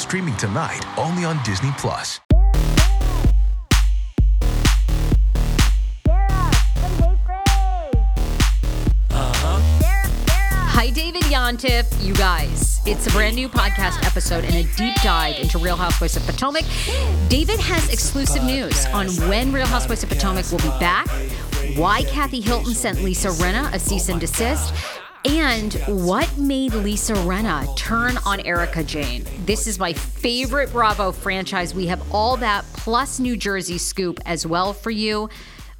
Streaming tonight, only on Disney Plus. Hi, David Yontef. You guys, it's a brand new podcast episode and a deep dive into Real Housewives of Potomac. David has exclusive news on when Real Housewives of Potomac will be back, why Kathy Hilton sent Lisa Rinna a cease and desist, and what made Lisa Rinna turn on Erika Jayne. This is my favorite Bravo franchise. We have all that plus New Jersey scoop as well for you.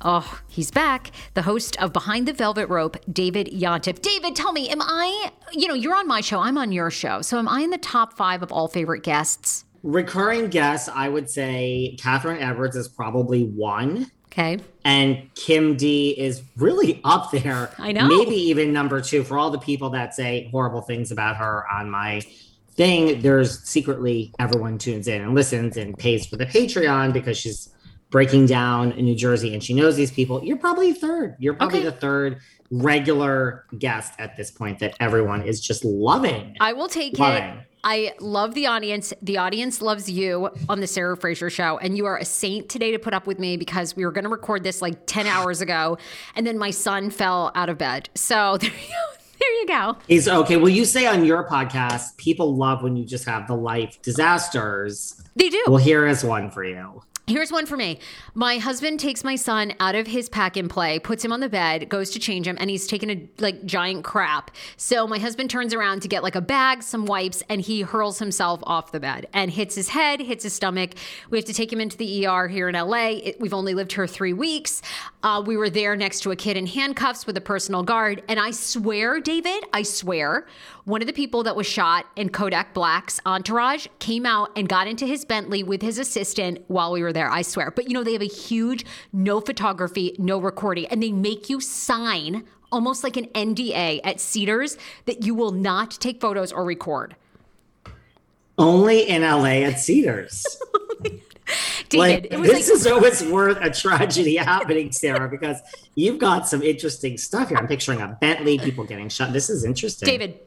Oh, he's back. The host of Behind the Velvet Rope, David Yontef. David, tell me, am I, you know, you're on my show, I'm on your show. So am I in the top five of all favorite guests? Recurring guests, I would say Catherine Edwards is probably one. Okay. And Kim D is really up there. I know. Maybe even number two for all the people that say horrible things about her on my thing. There's secretly everyone tunes in and listens and pays for the Patreon because she's breaking down in New Jersey and she knows these people. You're probably third. You're probably Okay. the third regular guest at this point that everyone is just loving. I will take it. I love the audience. The audience loves you on the Sarah Fraser show. And you are a saint today to put up with me because we were going to record this like 10 hours ago. And then my son fell out of bed. So there you go. There you go. Is okay. Well, you say on your podcast, people love when you just have the life disasters. They do. Well, here is one for you. Here's one for me. My husband takes my son out of his pack and play, puts him on the bed, goes to change him, and he's taking a like giant crap. So my husband turns around to get like a bag, some wipes, and he hurls himself off the bed and hits his head, hits his stomach. We have to take him into the ER here in LA. It, we've only lived here three weeks. Uh, we were there next to a kid in handcuffs with a personal guard, and I swear, David, I swear, one of the people that was shot in Kodak Black's entourage came out and got into his Bentley with his assistant while we were there. I swear. But you know, they have a huge no photography, no recording, and they make you sign almost like an NDA at Cedars that you will not take photos or record. Only in LA at Cedars. David, like it was this like is always worth a tragedy happening, Sarah, because you've got some interesting stuff here. I'm picturing a Bentley, people getting shot. This is interesting. David,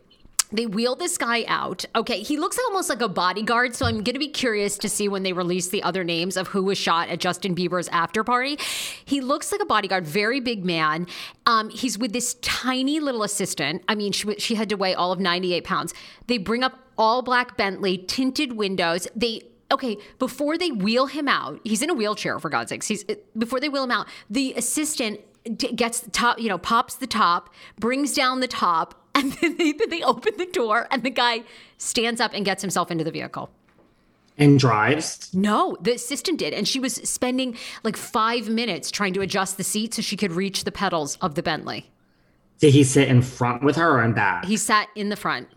They wheel this guy out. Okay, he looks almost like a bodyguard, so I'm going to be curious to see when they release the other names of who was shot at Justin Bieber's after party. He looks like a bodyguard, very big man. Um, he's with this tiny little assistant. I mean, she, she had to weigh all of 98 pounds. They bring up all black Bentley, tinted windows. They okay before they wheel him out. He's in a wheelchair for God's sakes. He's before they wheel him out. The assistant gets the top, you know, pops the top, brings down the top, and then they, then they open the door, and the guy stands up and gets himself into the vehicle. And drives? No, the assistant did. And she was spending like five minutes trying to adjust the seat so she could reach the pedals of the Bentley. Did he sit in front with her or in back? He sat in the front.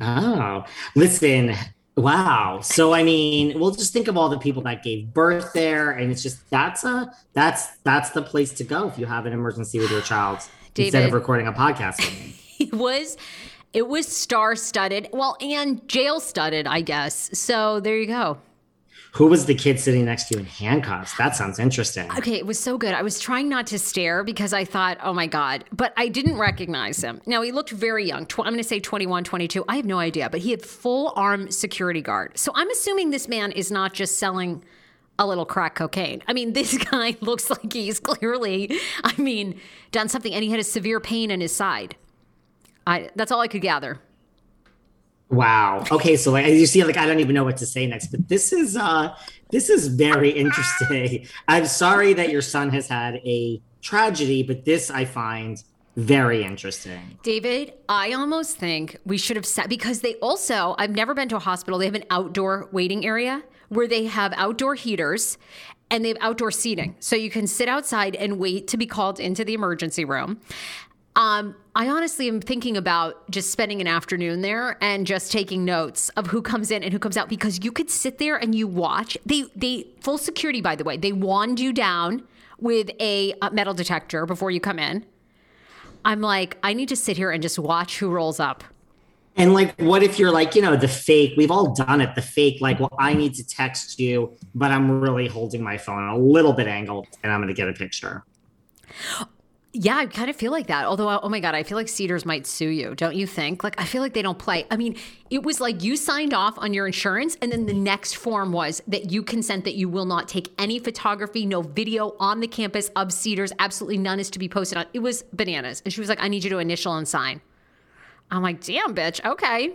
Oh, listen. Wow. So I mean, we'll just think of all the people that gave birth there, and it's just that's a that's that's the place to go if you have an emergency with your child David. instead of recording a podcast. with me. It was it was star studded. Well, and jail studded, I guess. So there you go. Who was the kid sitting next to you in handcuffs? That sounds interesting. Okay, it was so good. I was trying not to stare because I thought, oh my God, but I didn't recognize him. Now, he looked very young. Tw- I'm going to say 21, 22. I have no idea, but he had full arm security guard. So I'm assuming this man is not just selling a little crack cocaine. I mean, this guy looks like he's clearly, I mean, done something and he had a severe pain in his side. I, that's all I could gather. Wow. Okay, so like you see, like I don't even know what to say next, but this is uh this is very interesting. I'm sorry that your son has had a tragedy, but this I find very interesting. David, I almost think we should have sat because they also, I've never been to a hospital. They have an outdoor waiting area where they have outdoor heaters and they have outdoor seating. So you can sit outside and wait to be called into the emergency room. Um, I honestly am thinking about just spending an afternoon there and just taking notes of who comes in and who comes out because you could sit there and you watch. They they full security by the way. They wand you down with a, a metal detector before you come in. I'm like, I need to sit here and just watch who rolls up. And like, what if you're like, you know, the fake? We've all done it. The fake, like, well, I need to text you, but I'm really holding my phone a little bit angled, and I'm going to get a picture. Yeah, I kind of feel like that. Although, oh my God, I feel like Cedars might sue you, don't you think? Like, I feel like they don't play. I mean, it was like you signed off on your insurance, and then the next form was that you consent that you will not take any photography, no video on the campus of Cedars. Absolutely none is to be posted on. It was bananas. And she was like, I need you to initial and sign. I'm like, damn, bitch. Okay.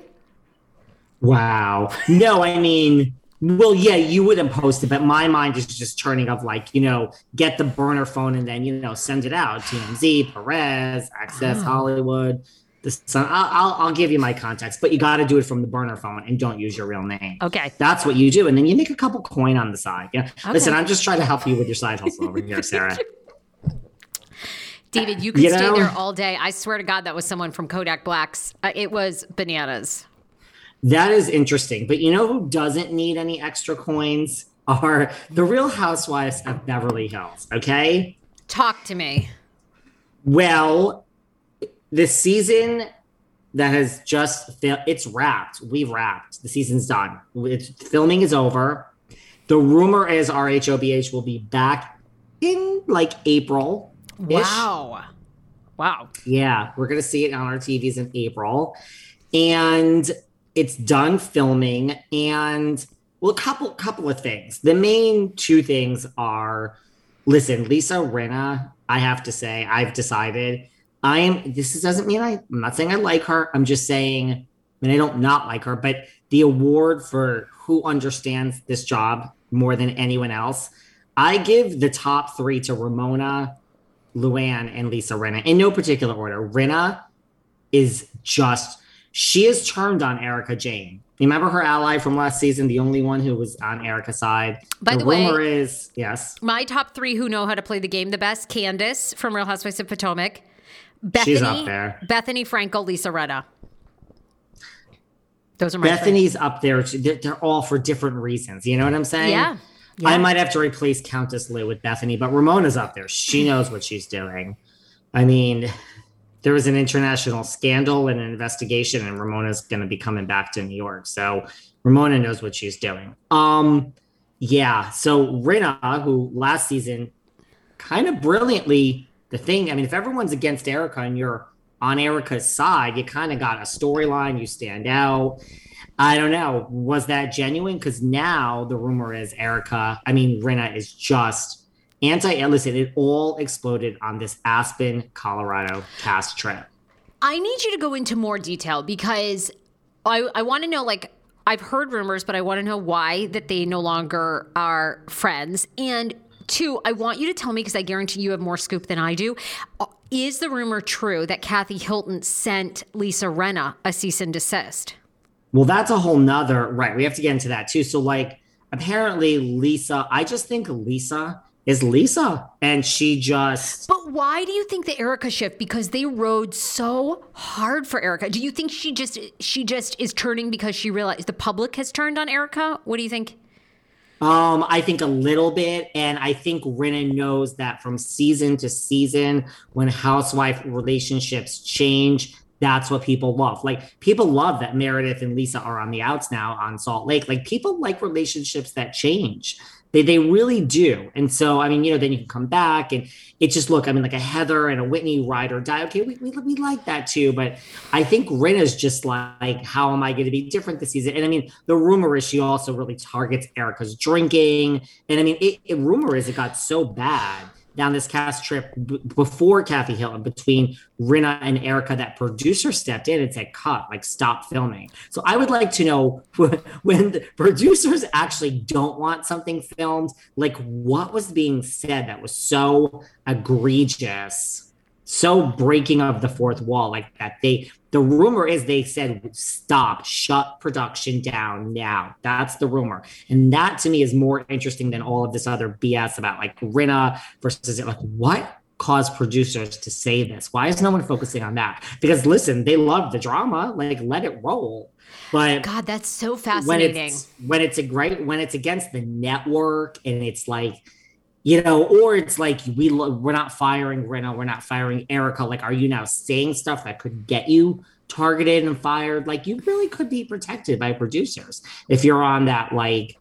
Wow. No, I mean, well, yeah, you wouldn't post it, but my mind is just turning of like, you know, get the burner phone and then, you know, send it out. TMZ, Perez, Access Hollywood, the Sun. I'll, I'll, I'll give you my contacts, but you got to do it from the burner phone and don't use your real name. Okay. That's what you do. And then you make a couple coin on the side. Yeah. Listen, I'm just trying to help you with your side hustle over here, Sarah. David, you could You stay know- there all day. I swear to God, that was someone from Kodak Blacks. Uh, it was bananas. That is interesting. But you know who doesn't need any extra coins? Are the real housewives of Beverly Hills. Okay. Talk to me. Well, the season that has just it's wrapped. We've wrapped. The season's done. It's filming is over. The rumor is RHOBH will be back in like April. Wow. Wow. Yeah, we're gonna see it on our TVs in April, and it's done filming. And well, a couple couple of things. The main two things are, listen, Lisa Rinna. I have to say, I've decided I am. This doesn't mean I, I'm not saying I like her. I'm just saying, I mean, I don't not like her, but the award for who understands this job more than anyone else, I give the top three to Ramona, Luann, and Lisa Rinna in no particular order. Rinna is just she is turned on Erika Jayne. Remember her ally from last season, the only one who was on Erika's side. By the way- rumor is yes, My top three who know how to play the game the best Candace from Real Housewives of Potomac, Bethenny, She's up there. Bethenny Frankel, Lisa Rinna. Those are my three. Bethenny's up there. They're, they're all for different reasons. You know what I'm saying? Yeah. I might have to replace Countess Lou with Bethenny, but Ramona's up there. She knows what she's doing. I mean, there was an international scandal and an investigation, and Ramona's going to be coming back to New York. So Ramona knows what she's doing. Um, yeah. So Rinna, who last season kind of brilliantly, the thing, I mean, if everyone's against Erika and you're on Erika's side. You kind of got a storyline, you stand out. I don't know. Was that genuine? Because now the rumor is Erika, I mean, Rinna is just anti. Listen, it all exploded on this Aspen, Colorado cast trip. I need you to go into more detail because I, I want to know, like, I've heard rumors, but I want to know why that they no longer are friends. And two, I want you to tell me because I guarantee you have more scoop than I do. Uh, is the rumor true that Kathy Hilton sent Lisa Rinna a cease and desist? Well, that's a whole nother right. We have to get into that too. So, like, apparently, Lisa, I just think Lisa is Lisa, and she just. But why do you think the Erika shift? Because they rode so hard for Erika. Do you think she just she just is turning because she realized the public has turned on Erika? What do you think? Um, I think a little bit, and I think Rinna knows that from season to season, when housewife relationships change, that's what people love. Like people love that Meredith and Lisa are on the outs now on Salt Lake. Like people like relationships that change. They they really do. And so I mean, you know, then you can come back and it just look. I mean, like a Heather and a Whitney ride or die. Okay, we, we, we like that too. But I think Rinna's just like, how am I going to be different this season? And I mean, the rumor is she also really targets Erika's drinking. And I mean, it, it rumor is it got so bad down this cast trip b- before Kathy Hill and between Rinna and Erika that producer stepped in and said, cut, like stop filming. So I would like to know when the producers actually don't want something filmed, like what was being said that was so egregious so breaking of the fourth wall like that they the rumor is they said stop shut production down now. That's the rumor. And that to me is more interesting than all of this other bs about like Rinna versus it. like what caused producers to say this? Why is no one focusing on that? Because listen they love the drama. Like let it roll. But god that's so fascinating when it's, when it's a great when it's against the network and it's like you know, or it's like we we're not firing Rinna, we're not firing Erika. Like, are you now saying stuff that could get you targeted and fired? Like, you really could be protected by producers if you're on that like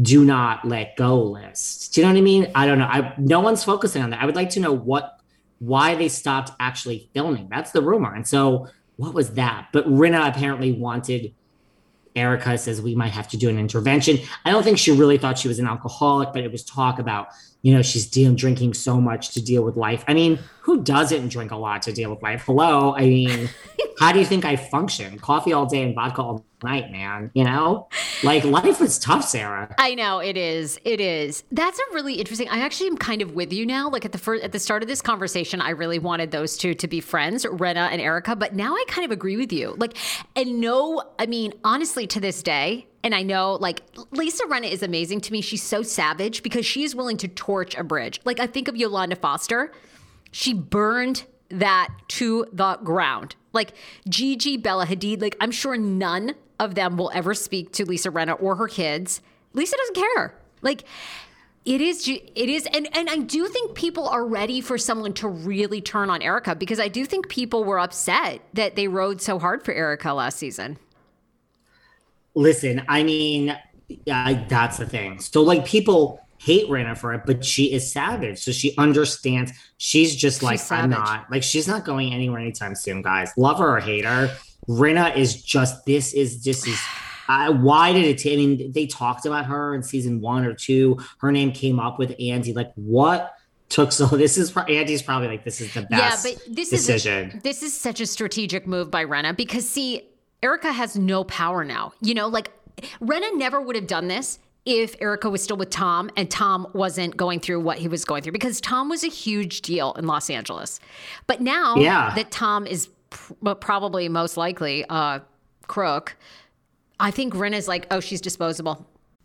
do not let go list. Do you know what I mean? I don't know. I no one's focusing on that. I would like to know what why they stopped actually filming. That's the rumor. And so what was that? But Rinna apparently wanted Erika says we might have to do an intervention. I don't think she really thought she was an alcoholic, but it was talk about you know, she's dealing drinking so much to deal with life. I mean, who doesn't drink a lot to deal with life? Hello. I mean, how do you think I function? Coffee all day and vodka all night, man. You know? Like life is tough, Sarah. I know it is. It is. That's a really interesting. I actually am kind of with you now. Like at the first at the start of this conversation, I really wanted those two to be friends, Rinna and Erika. but now I kind of agree with you. Like, and no, I mean, honestly, to this day, and I know like Lisa Rinna is amazing to me. She's so savage because she is willing to torch a bridge. Like I think of Yolanda Foster. She burned that to the ground. Like Gigi, Bella Hadid, like I'm sure none of them will ever speak to Lisa Rinna or her kids. Lisa doesn't care. Like it is it is and and I do think people are ready for someone to really turn on Erika because I do think people were upset that they rode so hard for Erika last season. Listen, I mean, yeah, that's the thing. So like people hate Rinna for it, but she is savage. So she understands. She's just like, I'm not like she's not going anywhere anytime soon, guys. Love her or hate her. Rinna is just this is this is uh, why did it take? I mean, they talked about her in season one or two. Her name came up with Andy. Like, what took so? This is Andy's probably like this is the best. Yeah, but this decision. is a, this is such a strategic move by Rinna because see, Erika has no power now. You know, like Rinna never would have done this if Erika was still with Tom and Tom wasn't going through what he was going through because Tom was a huge deal in Los Angeles. But now yeah. that Tom is pr- probably most likely a crook, I think Rinna's like, oh, she's disposable.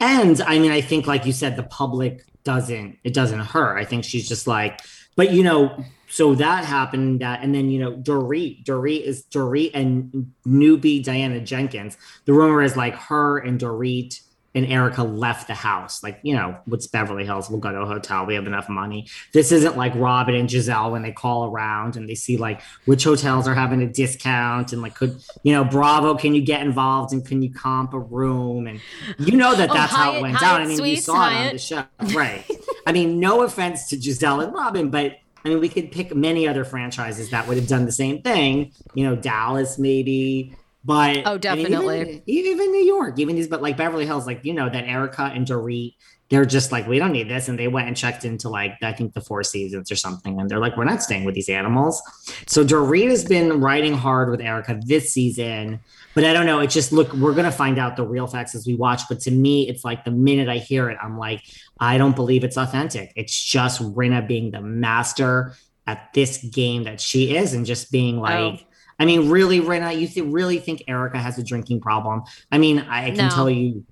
And I mean, I think, like you said, the public doesn't, it doesn't hurt. I think she's just like, but you know, so that happened that and then you know Dorit Dorit is Dorit and newbie Diana Jenkins the rumor is like her and Dorit and Erika left the house. Like, you know, what's Beverly Hills? We'll go to a hotel. We have enough money. This isn't like Robin and Gizelle when they call around and they see like which hotels are having a discount and like could you know Bravo can you get involved and can you comp a room and you know that Oh, that's how it went Hyatt down. I mean, you saw it on the show, right? I mean, no offense to Gizelle and Robin, but I mean, we could pick many other franchises that would have done the same thing. You know, Dallas maybe. But Oh, definitely. even, even New York, even these, but like Beverly Hills, like you know that Erika and Dorit, they're just like we don't need this, and they went and checked into like I think the Four Seasons or something, and they're like we're not staying with these animals. So Dorit has been riding hard with Erika this season, but I don't know. It just look we're gonna find out the real facts as we watch. But to me, it's like the minute I hear it, I'm like I don't believe it's authentic. It's just Rinna being the master at this game that she is, and just being like. Oh. I mean, really, Rinna, you th- really think Erika has a drinking problem? I mean, I can No. tell you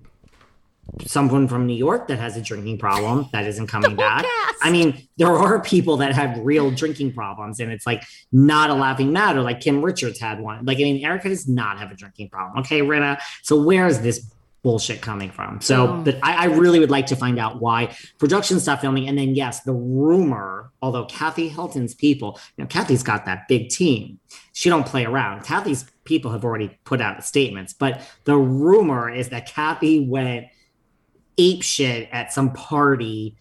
someone from New York that has a drinking problem that isn't coming oh, back. cast. I mean, there are people that have real drinking problems, and it's like not a laughing matter. Like Kim Richards had one. Like, I mean, Erika does not have a drinking problem. Okay, Rinna. So where is this bullshit coming from? So, Oh. but I, I really would like to find out why production stopped filming. And then, yes, the rumor, although Kathy Hilton's people, you know, Kathy's got that big team. She don't play around. Kathy's people have already put out statements, but the rumor is that Kathy went ape shit at some party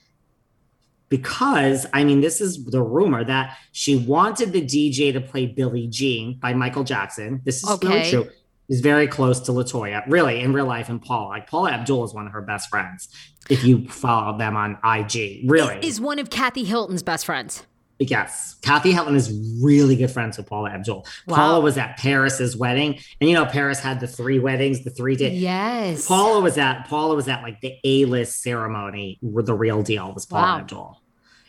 because I mean, this is the rumor that she wanted the DJ to play Billie Jean by Michael Jackson. This is Okay. true. Is very close to Latoya, really in real life, and Paula. Like Paula Abdul is one of her best friends. If you follow them on IG, really Is one of Kathy Hilton's best friends. Yes, Kathy Hilton is really good friends with Paula Abdul. Wow. Paula was at Paris's wedding, and you know Paris had the three weddings, the three day. Yes. Paula was at Paula was at like the A list ceremony where the real deal was Paula Wow. Abdul.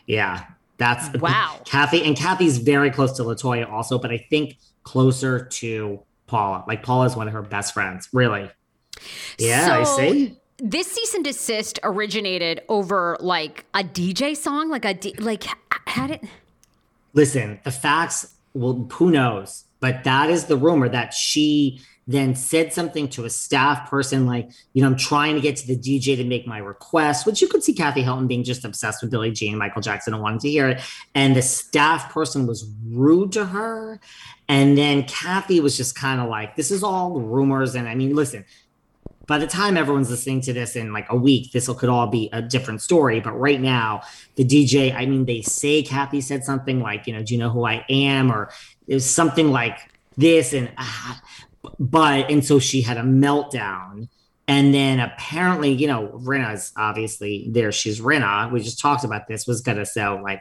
Yeah, that's Wow. Kathy and Kathy's very close to Latoya also, but I think closer to Paula. Like Paula Paula's one of her best friends, really. Yeah, I see. This cease and desist originated over like a DJ song, like a D- like had it. Listen, the facts, well, who knows? But that is the rumor that she then said something to a staff person, like, you know, I'm trying to get to the DJ to make my request, which you could see Kathy Hilton being just obsessed with Billie Jean, Michael Jackson, and wanting to hear it. And the staff person was rude to her. And then Kathy was just kind of like, this is all rumors. And I mean, listen, by the time everyone's listening to this in like a week, this could all be a different story. But right now, the DJ, I mean, they say Kathy said something like, you know, do you know who I am? Or there's something like this. And, ah, but, and so she had a meltdown. And then apparently, you know, Rinna's obviously there. She's Rinna. We just talked about this, was to so like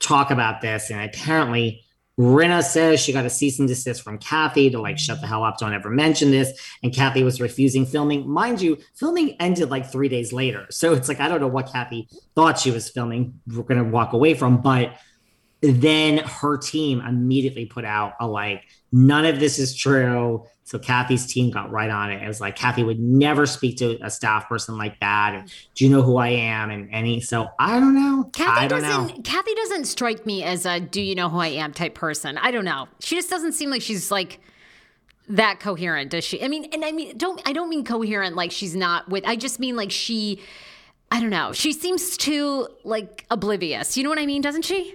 talk about this. And apparently, Rinna says she got a cease and desist from Kathy to like shut the hell up, don't ever mention this. And Kathy was refusing filming. Mind you, filming ended like three days later. So it's like, I don't know what Kathy thought she was filming, we're to walk away from. But then her team immediately put out a like, none of this is true. So Kathy's team got right on it. It was like Kathy would never speak to a staff person like that. And do you know who I am? And any so I don't know. Kathy don't doesn't. know. Kathy doesn't strike me as a "Do you know who I am?" type person. I don't know. She just doesn't seem like she's like that coherent, does she? I mean, and I mean, don't I don't mean coherent like she's not with. I just mean like she. I don't know. She seems too like oblivious. You know what I mean? Doesn't she?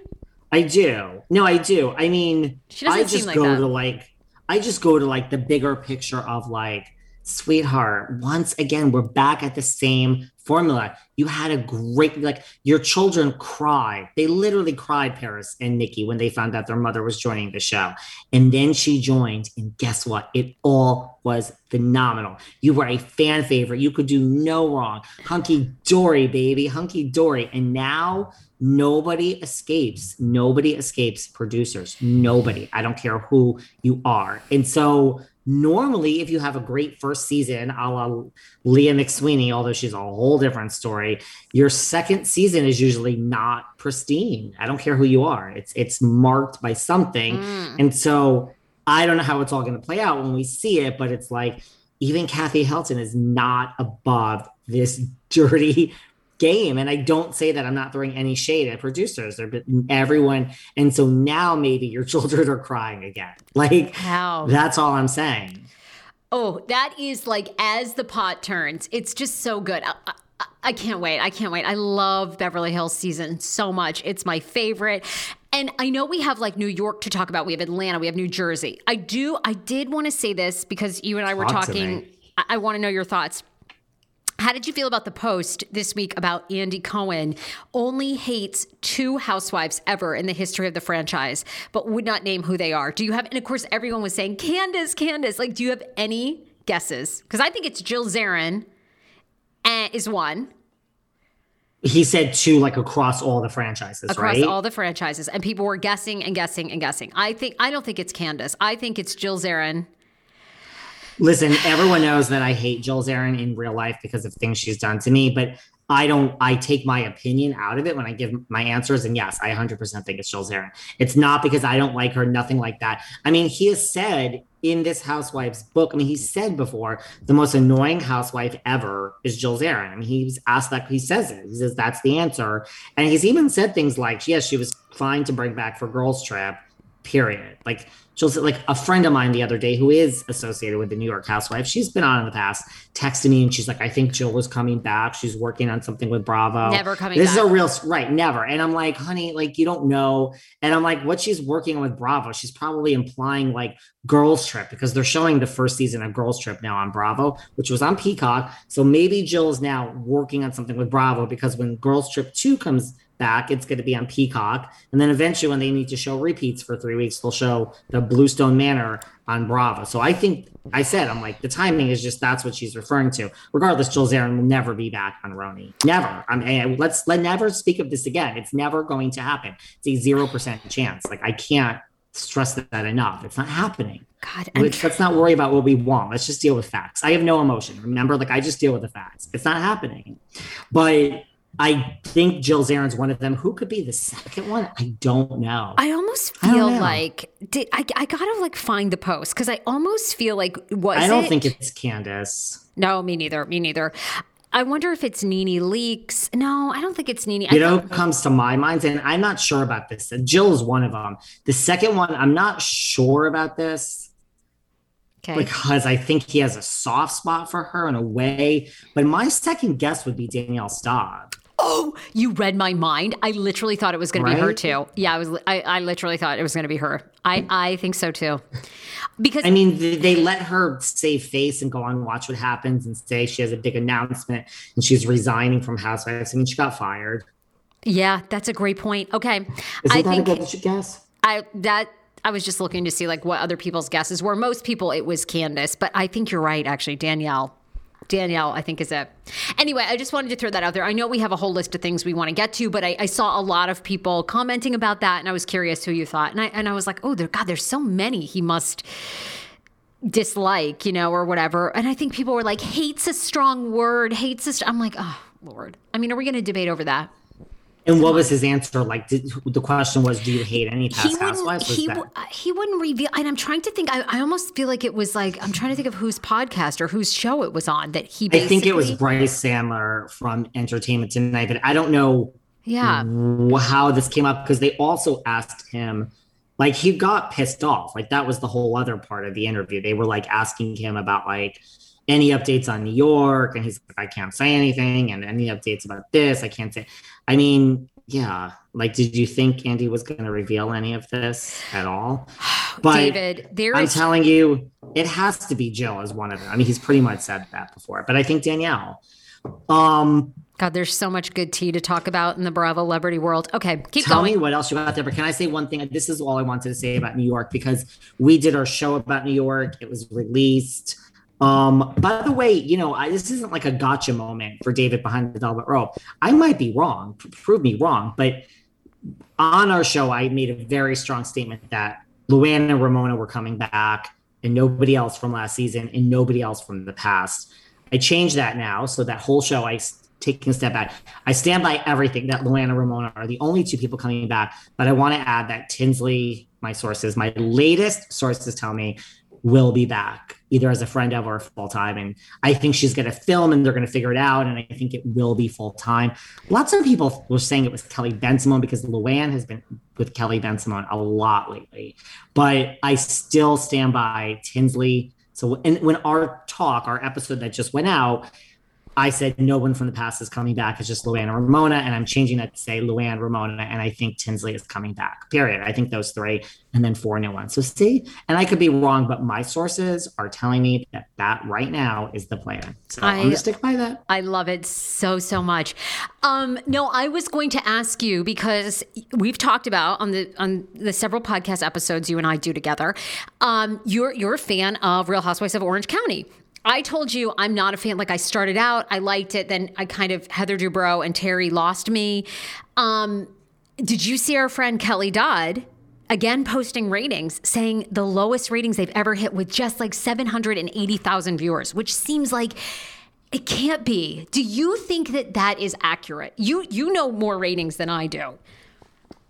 I do. No, I do. I mean, She doesn't I just seem like go that. to like, I just go to like the bigger picture of like, sweetheart, once again, we're back at the same formula. You had a great, like, your children cry. They literally cried, Paris and Nicky, when they found out their mother was joining the show. And then she joined, and guess what? It all was phenomenal. You were a fan favorite. You could do no wrong. Hunky dory, baby, hunky dory. And now nobody escapes. Nobody escapes producers. Nobody. I don't care who you are. And so, normally if you have a great first season a la leah mcsweeney although she's a whole different story your second season is usually not pristine i don't care who you are it's it's marked by something mm. and so i don't know how it's all going to play out when we see it but it's like even kathy hilton is not above this dirty game. And I don't say that I'm not throwing any shade at producers. They're everyone. And so now maybe your children are crying again. Like how that's all I'm saying. Oh, that is like as the pot turns. It's just so good. I, I, I can't wait. I can't wait. I love Beverly Hills season so much. It's my favorite. And I know we have like New York to talk about. We have Atlanta. We have New Jersey. I do. I did want to say this because you and I were talk talking. I, I want to know your thoughts. How did you feel about the post this week about Andy Cohen only hates two housewives ever in the history of the franchise, but would not name who they are? Do you have, and of course, everyone was saying, Candace, Candace. Like, do you have any guesses? Because I think it's Jill Zarin uh, is one. He said two, like across all the franchises, across right? all the franchises, and people were guessing and guessing and guessing. I think I don't think it's Candace. I think it's Jill Zarin Listen, everyone knows that I hate Jill Zarin in real life because of things she's done to me, but I don't, I take my opinion out of it when I give my answers. And yes, I 100% think it's Jill Zarin. It's not because I don't like her, nothing like that. I mean, he has said in this housewife's book, I mean, he said before, the most annoying housewife ever is Jill Zarin. I mean, he was asked that, he says it. He says that's the answer. And he's even said things like, yes, she was fine to bring back for Girls Trip, period. Like, she'll say, like a friend of mine the other day who is associated with the New York Housewife. She's been on in the past, texted me and she's like, I think Jill was coming back. She's working on something with Bravo. Never coming this back. is a real right, never. And I'm like, honey, like you don't know. And I'm like, what she's working on with Bravo, she's probably implying like Girls Trip because they're showing the first season of Girls Trip now on Bravo, which was on Peacock. So maybe Jill is now working on something with Bravo because when Girls Trip 2 comes back. It's going to be on Peacock. And then eventually, when they need to show repeats for three weeks, they'll show the Bluestone Manor on Bravo. So I think I said, I'm like, the timing is just that's what she's referring to. Regardless, Jill Zarin will never be back on RHONY. Never. I mean, let's let never speak of this again. It's never going to happen. It's a zero percent chance. Like I can't stress that enough. It's not happening. God, let's, let's not worry about what we want. Let's just deal with facts. I have no emotion. Remember, like I just deal with the facts. It's not happening. But I think Jill Zarin's one of them. Who could be the second one? I don't know. I almost feel I like did I, I gotta like find the post because I almost feel like was I don't it? think it's Candace. No, me neither. Me neither. I wonder if it's NeNe Leakes. No, I don't think it's NeNe. You know, comes to my mind, and I'm not sure about this. Jill is one of them. The second one, I'm not sure about this. Okay. Because I think he has a soft spot for her in a way. But my second guess would be Danielle Staub oh, you read my mind. I literally thought it was going right? to be her too. Yeah, I was. I, I literally thought it was going to be her. I, I think so too. Because I mean, they let her save face and go on and watch what happens and say she has a big announcement and she's resigning from Housewives. I mean, she got fired. Yeah, that's a great point. Okay, is I that think, a guess? I that I was just looking to see like what other people's guesses were. Most people, it was Candace, but I think you're right. Actually, Danielle Danielle, I think is it. Anyway, I just wanted to throw that out there. I know we have a whole list of things we want to get to, but I, I, saw a lot of people commenting about that, and I was curious who you thought. And I and I was like, oh, there, God, there's so many he must dislike, you know, or whatever. And I think people were like, hates a strong word, hates a. St-. I'm like, oh, Lord. I mean, are we going to debate over that? And what was his answer? Like, did, the question was, do you hate any past he housewives? He, uh, he wouldn't reveal. And I'm trying to think. I, I, almost feel like it was like I'm trying to think of whose podcast or whose show it was on that he. I think it was Brice Sander from Entertainment Tonight, but I don't know. Yeah. How this came up because they also asked him, like he got pissed off. Like that was the whole other part of the interview. They were like asking him about like any updates on New York, and he's like, I can't say anything, and any updates about this, I can't say. I mean, yeah. Like, did you think Andy was going to reveal any of this at all? But David, there I'm is... telling you, it has to be Jill as one of them. I mean, he's pretty much said that before, but I think Danielle. Um, God, there's so much good tea to talk about in the Bravo celebrity world. Okay, keep tell going. me what else you got there. But can I say one thing? This is all I wanted to say about New York because we did our show about New York. It was released. Um, by the way, you know, I, this isn't like a gotcha moment for David behind the velvet rope. I might be wrong, prove me wrong, but on our show, I made a very strong statement that Luann and Ramona were coming back and nobody else from last season and nobody else from the past. I changed that now. So that whole show, I taking a step back. I stand by everything that Luann and Ramona are the only two people coming back. But I want to add that Tinsley, my sources, my latest sources tell me will be back either as a friend of or full time. And I think she's going to film and they're going to figure it out. And I think it will be full time. Lots of people were saying it was Kelly Bensimon because Luann has been with Kelly Bensimon a lot lately. But I still stand by Tinsley. So, and when our talk, our episode that just went out, I said no one from the past is coming back. It's just Luann and Ramona, and I'm changing that to say Luann, Ramona, and I think Tinsley is coming back. Period. I think those three, and then four new ones. So see, and I could be wrong, but my sources are telling me that that right now is the plan. So I, am gonna stick by that. I love it so so much. Um, no, I was going to ask you because we've talked about on the on the several podcast episodes you and I do together. Um, you're you're a fan of Real Housewives of Orange County. I told you I'm not a fan. Like I started out, I liked it. Then I kind of Heather Dubrow and Terry lost me. Um, did you see our friend Kelly Dodd? Again, posting ratings saying the lowest ratings they've ever hit with just like 780,000 viewers, which seems like it can't be. Do you think that that is accurate? You you know more ratings than I do.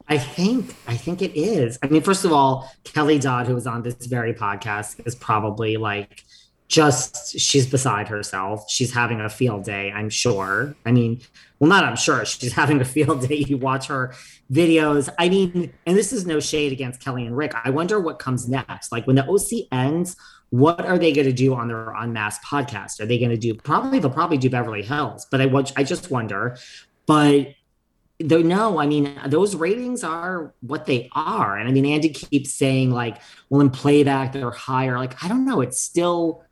I think I think it is. I mean, first of all, Kelly Dodd, who was on this very podcast, is probably like just she's beside herself. She's having a field day, I'm sure. I mean, well, not I'm sure. She's having a field day. You watch her videos. I mean, and this is no shade against Kelly and Rick. I wonder what comes next. Like when the OC ends, what are they going to do on their unmasked podcast? Are they going to do probably they'll probably do Beverly Hills, but I I just wonder. But though no, I mean those ratings are what they are, and I mean Andy keeps saying like, well, in playback they're higher. Like I don't know, it's still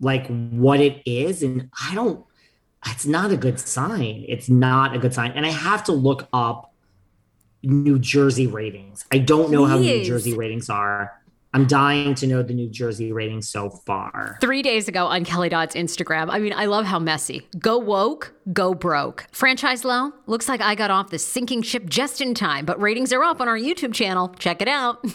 like what it is and i don't it's not a good sign it's not a good sign and i have to look up new jersey ratings i don't know how new jersey ratings are I'm dying to know the New Jersey ratings so far. Three days ago on Kelly Dodd's Instagram, I mean, I love how messy. Go woke, go broke. Franchise low? Looks like I got off the sinking ship just in time, but ratings are up on our YouTube channel. Check it out. I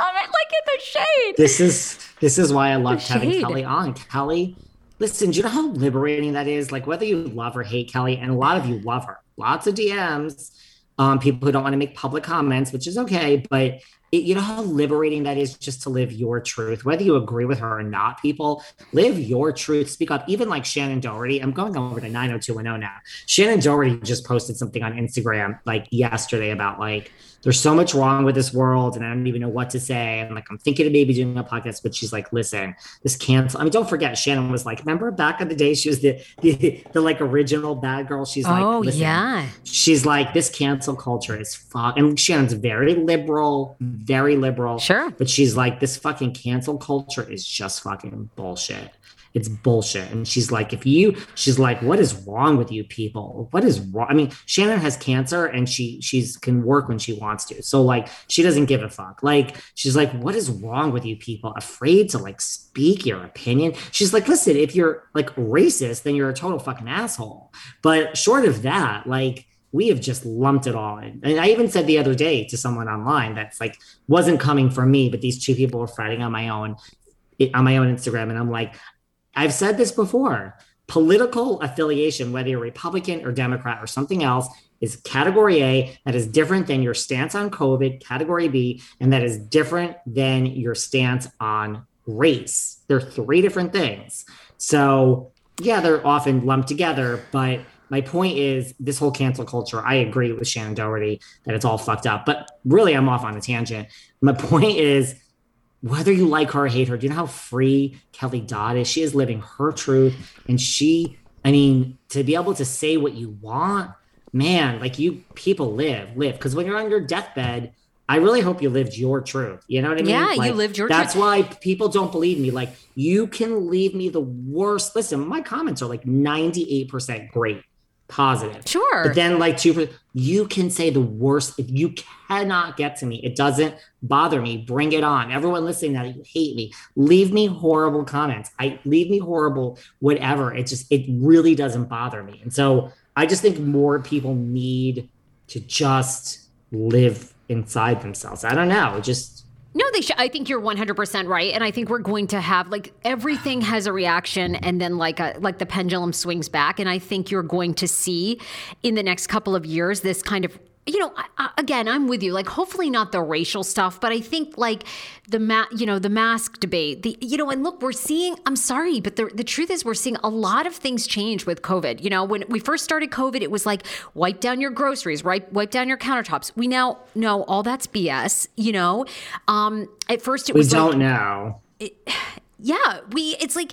love it. Like in the shade. This is this is why I loved having Kelly on. Kelly, listen, do you know how liberating that is? Like whether you love or hate Kelly, and a lot of you love her. Lots of DMs, um, people who don't want to make public comments, which is okay, but it, you know how liberating that is just to live your truth, whether you agree with her or not. People live your truth, speak up. Even like Shannen Doherty, I'm going over to 90210 now. Shannen Doherty just posted something on Instagram like yesterday about like there's so much wrong with this world and I don't even know what to say. And like, I'm thinking of maybe doing a podcast, but she's like, listen, this cancel. I mean, don't forget, Shannen was like, remember back in the day, she was the, the, the like original bad girl. She's like, oh, yeah. She's like, this cancel culture is fuck. And Shannen's very liberal, very liberal. Sure. But she's like, this fucking cancel culture is just fucking bullshit it's bullshit. And she's like, if you, she's like, what is wrong with you people? What is wrong? I mean, Shannen has cancer and she, she's can work when she wants to. So like, she doesn't give a fuck. Like, she's like, what is wrong with you people? Afraid to like speak your opinion. She's like, listen, if you're like racist, then you're a total fucking asshole. But short of that, like, we have just lumped it all in. And I even said the other day to someone online that's like wasn't coming for me, but these two people were fighting on my own on my own Instagram. And I'm like, I've said this before political affiliation, whether you're Republican or Democrat or something else, is category A, that is different than your stance on COVID, category B, and that is different than your stance on race. They're three different things. So, yeah, they're often lumped together, but my point is this whole cancel culture. I agree with Shannen Doherty that it's all fucked up, but really, I'm off on a tangent. My point is whether you like her or hate her, do you know how free Kelly Dodd is? She is living her truth. And she, I mean, to be able to say what you want, man, like you people live, live. Because when you're on your deathbed, I really hope you lived your truth. You know what I mean? Yeah, you lived your That's truth. why people don't believe me. Like, you can leave me the worst. Listen, my comments are like 98% great, positive. Sure. But then, like, two, you can say the worst. If you cannot get to me, it doesn't bother me. Bring it on. Everyone listening that you hate me, leave me horrible comments. I leave me horrible, whatever. It just, it really doesn't bother me. And so I just think more people need to just live inside themselves. I don't know. Just, No, they should. I think you're 100% right. And I think we're going to have like everything has a reaction and then like a like the pendulum swings back and I think you're going to see in the next couple of years this kind of you know, I, again, I'm with you. Like, hopefully not the racial stuff, but I think like the ma- you know, the mask debate. The you know, and look, we're seeing. I'm sorry, but the the truth is, we're seeing a lot of things change with COVID. You know, when we first started COVID, it was like wipe down your groceries, right? Wipe down your countertops. We now know all that's BS. You know, um, at first it we was like, don't know. yeah, we it's like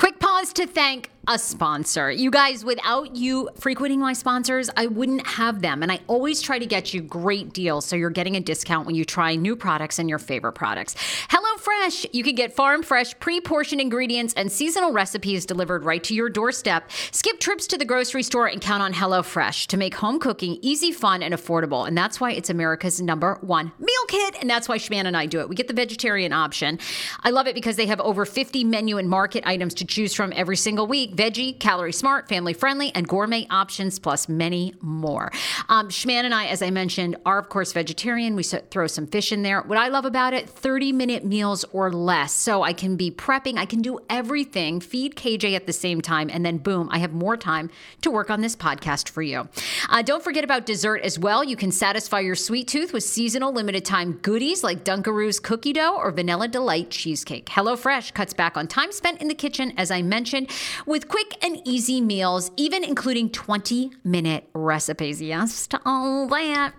Quick pause to thank a sponsor. You guys, without you frequenting my sponsors, I wouldn't have them. And I always try to get you great deals so you're getting a discount when you try new products and your favorite products. HelloFresh, you can get farm fresh, pre portioned ingredients and seasonal recipes delivered right to your doorstep. Skip trips to the grocery store and count on HelloFresh to make home cooking easy, fun, and affordable. And that's why it's America's number one meal kit. And that's why Shman and I do it. We get the vegetarian option. I love it because they have over 50 menu and market items to choose from every single week veggie, calorie smart, family friendly, and gourmet options, plus many more. Um, Shman and I, as I mentioned, are of course vegetarian. We throw some fish in there. What I love about it 30 minute meals or less. So I can be prepping, I can do everything, feed KJ at the same time, and then boom, I have more time to work on this podcast for you. Uh, don't forget about dessert as well. You can satisfy your sweet tooth with seasonal limited time goodies like Dunkaroos cookie dough or Vanilla Delight cheesecake. HelloFresh cuts back on time spent in the kitchen, as I mentioned, with quick and easy meals, even including 20 minute recipes. Yes to all that.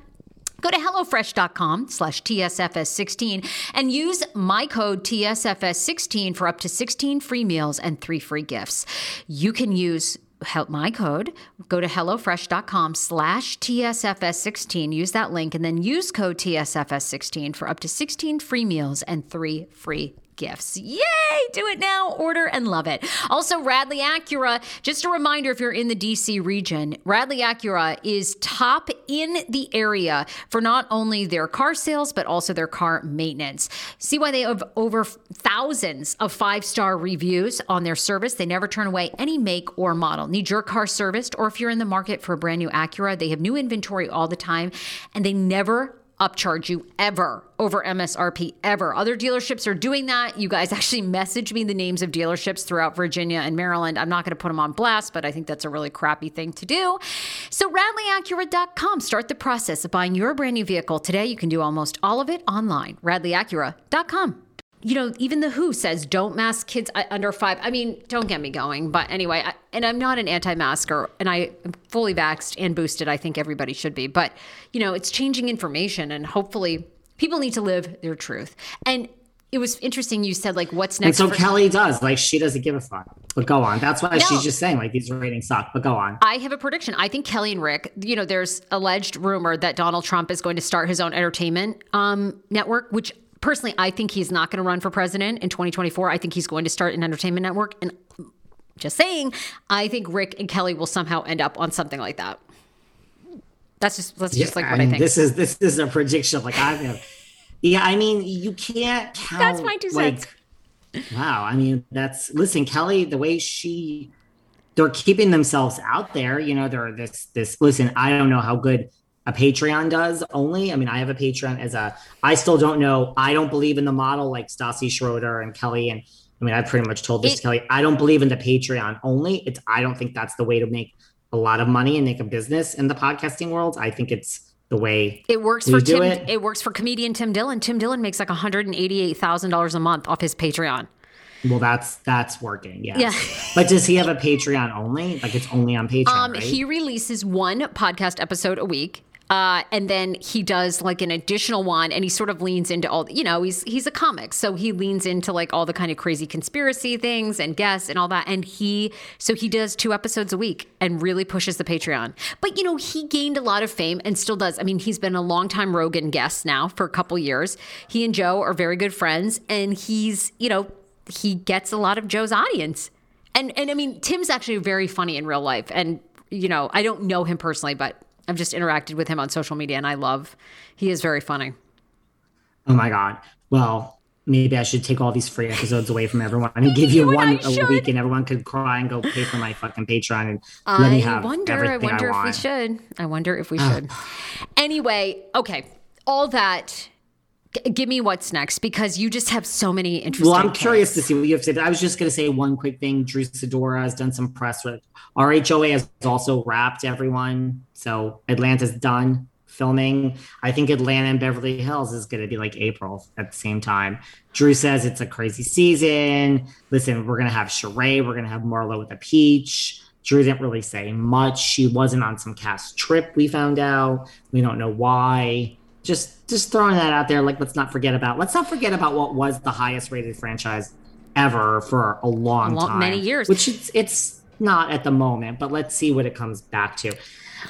Go to HelloFresh.com slash TSFS16 and use my code TSFS16 for up to 16 free meals and three free gifts. You can use help my code go to hellofresh.com slash tsfs16 use that link and then use code tsfs16 for up to 16 free meals and three free gifts. Yay! Do it now. Order and love it. Also, Radley Acura, just a reminder if you're in the DC region, Radley Acura is top in the area for not only their car sales, but also their car maintenance. See why they have over thousands of five star reviews on their service. They never turn away any make or model. Need your car serviced, or if you're in the market for a brand new Acura, they have new inventory all the time and they never upcharge you ever over MSRP ever. Other dealerships are doing that. You guys actually message me the names of dealerships throughout Virginia and Maryland. I'm not going to put them on blast, but I think that's a really crappy thing to do. So radleyacura.com. Start the process of buying your brand new vehicle today. You can do almost all of it online. radleyacura.com you know, even the WHO says don't mask kids under five. I mean, don't get me going. But anyway, I, and I'm not an anti-masker, and I am fully vaxxed and boosted. I think everybody should be. But you know, it's changing information, and hopefully, people need to live their truth. And it was interesting. You said like, "What's next?" And so for- Kelly does like she doesn't give a fuck. But go on. That's why no. she's just saying like these ratings suck. But go on. I have a prediction. I think Kelly and Rick. You know, there's alleged rumor that Donald Trump is going to start his own entertainment um, network, which personally, I think he's not going to run for president in 2024. I think he's going to start an entertainment network. And just saying, I think Rick and Kelly will somehow end up on something like that. That's just that's yeah, just like what I, mean, I, think. This is this is a prediction. Like I have, yeah. I mean, you can't count. That's my two cents. Like, wow. I mean, that's listen, Kelly. The way she, they're keeping themselves out there. You know, they're this this. Listen, I don't know how good a Patreon does only. I mean, I have a Patreon as a, I still don't know. I don't believe in the model like Stassi Schroeder and Kelly. And I mean, I've pretty much told this it, to Kelly. I don't believe in the Patreon only. It's, I don't think that's the way to make a lot of money and make a business in the podcasting world. I think it's the way it works for Tim. It. it works for comedian Tim Dillon. Tim Dillon makes like $188,000 a month off his Patreon. Well, that's that's working. Yes. Yeah. but does he have a Patreon only? Like it's only on Patreon. Um, right? he releases one podcast episode a week. Uh, and then he does like an additional one and he sort of leans into all you know he's he's a comic. So he leans into like all the kind of crazy conspiracy things and guests and all that. And he so he does two episodes a week and really pushes the patreon. But you know he gained a lot of fame and still does. I mean he's been a longtime rogan guest now for a couple years. He and joe are very good friends and he's you know he gets a lot of joe's audience. And and i mean tim's actually very funny in real life. And you know i don't know him personally but I've just interacted with him on social media and I love he is very funny. Oh my god. Well, maybe I should take all these free episodes away from everyone and give you, you one a week and everyone could cry and go pay for my fucking Patreon and I let me have wonder, everything I wonder I if we should. I wonder if we should. anyway, okay. All that give me what's next because you just have so many interesting. Well, I'm curious to see what you have said. I was just going to say one quick thing. Drew Sidora has done some press. With, RHOA has also wrapped everyone, so Atlanta's done filming. I think Atlanta and Beverly Hills is going to be like April at the same time. Drew says it's a crazy season. Listen, we're going to have Sheree. We're going to have Marlo with a peach. Drew didn't really say much. She wasn't on some cast trip. We found out. We don't know why just just throwing that out there like let's not forget about let's not forget about what was the highest rated franchise ever for a long, a long time many years. which it's it's not at the moment but let's see what it comes back to.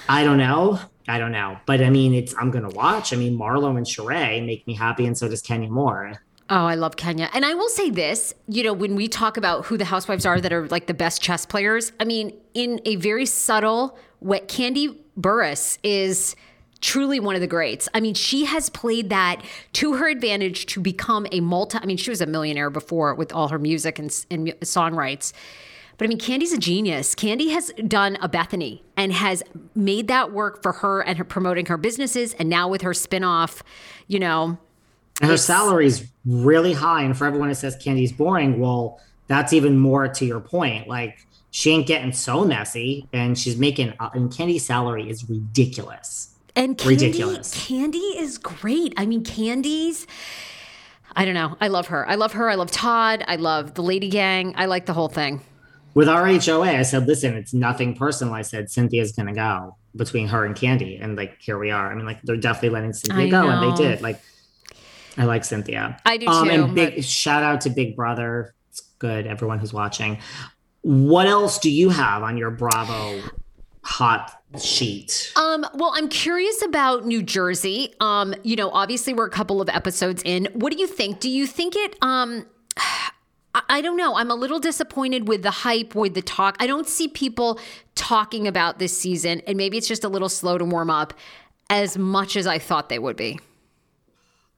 I don't know. I don't know. But i mean it's i'm gonna watch. I mean marlo and Sheree make me happy and so does kenya moore. Oh, I love Kenya. And I will say this, you know, when we talk about who the housewives are that are like the best chess players, I mean, in a very subtle way, Kandi Burruss is truly one of the greats. I mean, she has played that to her advantage to become a multi. I mean, she was a millionaire before with all her music and, and song rights. But I mean, Kandi's a genius. Kandi has done a Bethenny and has made that work for her and her promoting her businesses. And now with her spinoff, you know. And her salary is really high. And for everyone who says Kandi's boring, well, that's even more to your point. Like, she ain't getting so messy and she's making, uh, and Kandi's salary is ridiculous. And Kandi, ridiculous. Kandi is great. I mean, Kandi's. I don't know. I love her. I love her. I love Todd. I love the Lady Gang. I like the whole thing. With RHOA, I said, listen, it's nothing personal. I said, Cynthia's going to go between her and Kandi. And like, here we are. I mean, like, they're definitely letting Cynthia I go. Know. And they did. Like, I like Cynthia. I do um, too. And big but... shout out to Big Brother. It's good, everyone who's watching. What else do you have on your Bravo hot sheet? Um, well, I'm curious about New Jersey. Um, you know, obviously we're a couple of episodes in. What do you think? Do you think it um I, I don't know. I'm a little disappointed with the hype, with the talk. I don't see people talking about this season, and maybe it's just a little slow to warm up as much as I thought they would be.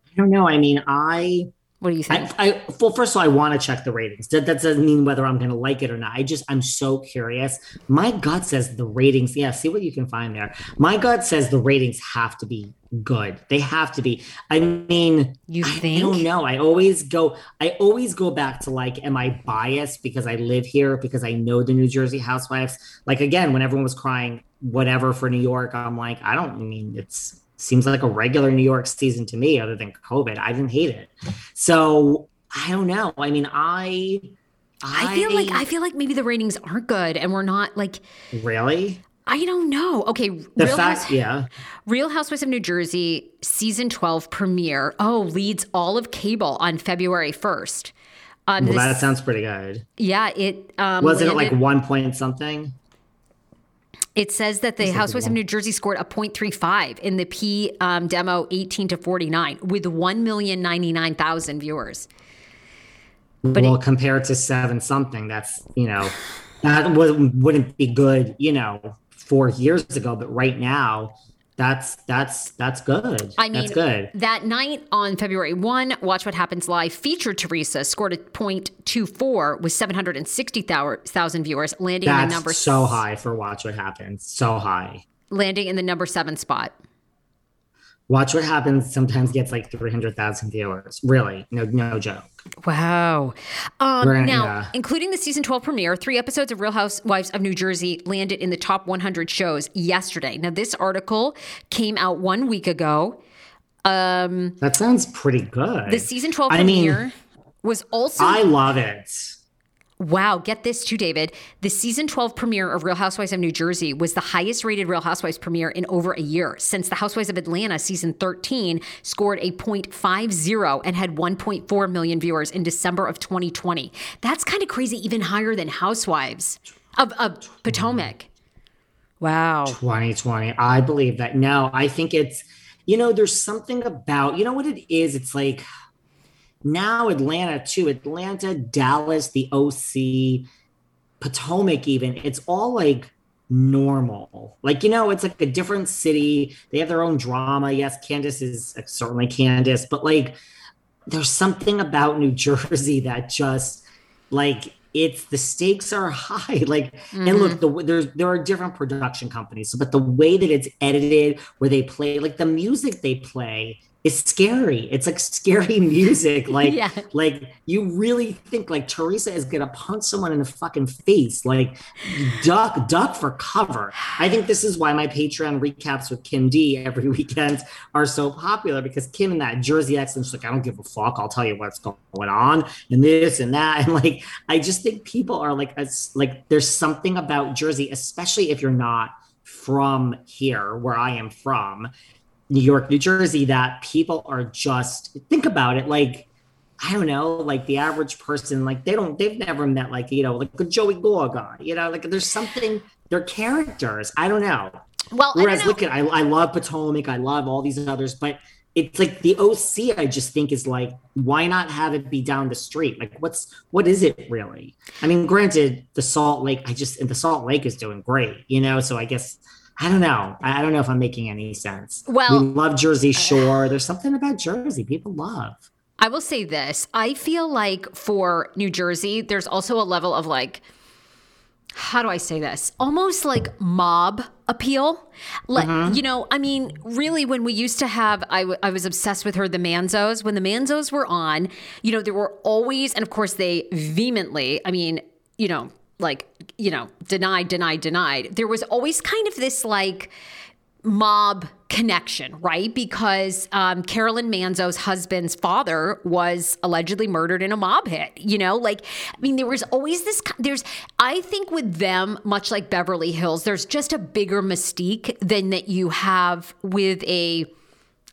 I don't know. I mean, I what do you think? I, I well, first of all, I want to check the ratings. That, that doesn't mean whether I'm going to like it or not. I just I'm so curious. My gut says the ratings. Yeah, see what you can find there. My gut says the ratings have to be good. They have to be. I mean, you think? I don't know. I always go. I always go back to like, am I biased because I live here because I know the New Jersey Housewives? Like again, when everyone was crying whatever for New York, I'm like, I don't I mean it's seems like a regular New York season to me, other than COVID. I didn't hate it. So I don't know. I mean, I, I, I feel like I feel like maybe the ratings aren't good, and we're not like really. I don't know. Okay, the Real fact, House, yeah. Real Housewives of New Jersey season twelve premiere. Oh, leads all of cable on February first. Um, well, this, that sounds pretty good. Yeah, it um, wasn't landed, it like one point something. It says that the Housewives of New Jersey scored a 0.35 in the P um, demo 18 to 49 with 1,099,000 viewers. But well, it, compared to seven something, that's, you know, that wouldn't be good, you know, four years ago. But right now, that's that's that's good. I mean, that's good. That night on February one, Watch What Happens Live featured Teresa scored a point two four with seven hundred and sixty thousand viewers, landing that's in the number so high for Watch What Happens. So high, landing in the number seven spot. Watch What Happens sometimes gets like 300,000 viewers. Really, no, no joke. Wow. Um, now, yeah. including the season 12 premiere, three episodes of Real Housewives of New Jersey landed in the top 100 shows yesterday. Now, this article came out one week ago. Um, that sounds pretty good. The season 12 I premiere mean, was also. I love it. Wow, get this too, David. The season 12 premiere of Real Housewives of New Jersey was the highest rated Real Housewives premiere in over a year since the Housewives of Atlanta season 13 scored a 0.50 and had 1.4 million viewers in December of 2020. That's kind of crazy, even higher than Housewives of, of Potomac. Wow. 2020. I believe that. No, I think it's, you know, there's something about, you know what it is? It's like, now Atlanta too. Atlanta, Dallas, the OC, Potomac, even. It's all like normal. Like, you know, it's like a different city. They have their own drama. Yes, Candace is certainly Candace, but like there's something about New Jersey that just like it's the stakes are high like mm-hmm. and look the there's there are different production companies but the way that it's edited where they play like the music they play is scary. It's like scary music. Like, yeah. like you really think like Teresa is gonna punch someone in the fucking face. Like, duck, duck for cover. I think this is why my Patreon recaps with Kim D every weekend are so popular because Kim and that Jersey accent, she's like, I don't give a fuck. I'll tell you what's going on and this and that. And like, I just think people are like, like there's something about Jersey, especially if you're not from here where I am from New York, New Jersey that people are just think about it like I don't know, like the average person, like they don't, they've never met like you know, like a Joey Gorga, you know, like there's something. They're characters. I don't know. Well, whereas look at I, I love Potomac, I love all these others, but it's like the OC. I just think is like, why not have it be down the street? Like, what's what is it really? I mean, granted, the Salt Lake, I just and the Salt Lake is doing great, you know. So I guess I don't know. I don't know if I'm making any sense. Well, we love Jersey Shore. There's something about Jersey people love. I will say this. I feel like for New Jersey, there's also a level of like, how do I say this? Almost like mob appeal. Like, mm-hmm. you know, I mean, really, when we used to have, I, w- I was obsessed with her, the Manzos. When the Manzos were on, you know, there were always, and of course, they vehemently, I mean, you know, like, you know, denied, denied, denied. There was always kind of this like mob connection, right? Because um, Carolyn Manzo's husband's father was allegedly murdered in a mob hit. You know, like I mean, there was always this. There's, I think, with them, much like Beverly Hills, there's just a bigger mystique than that you have with a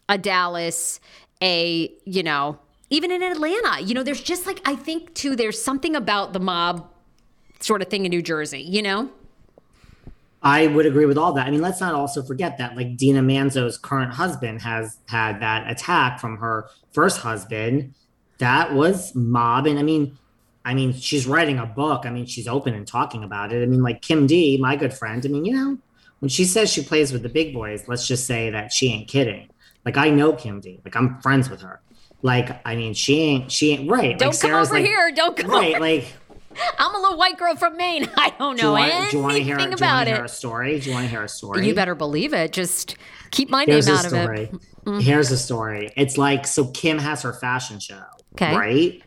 a Dallas, a you know, even in Atlanta. You know, there's just like I think too. There's something about the mob sort of thing in New Jersey, you know? I would agree with all that. I mean, let's not also forget that like Dina Manzo's current husband has had that attack from her first husband. That was mob. And I mean, I mean, she's writing a book. I mean, she's open and talking about it. I mean, like Kim D, my good friend. I mean, you know, when she says she plays with the big boys, let's just say that she ain't kidding. Like I know Kim D. Like I'm friends with her. Like I mean, she ain't she ain't right. Don't like, come Sarah's over like, here. Don't come Right, over. like I'm a little white girl from Maine. I don't do know want, anything do you want to hear, do you about want to hear a story? Do you want to hear a story? You better believe it. Just keep my Here's name out of story. it. Mm-hmm. Here's a story. It's like so Kim has her fashion show, Okay. right?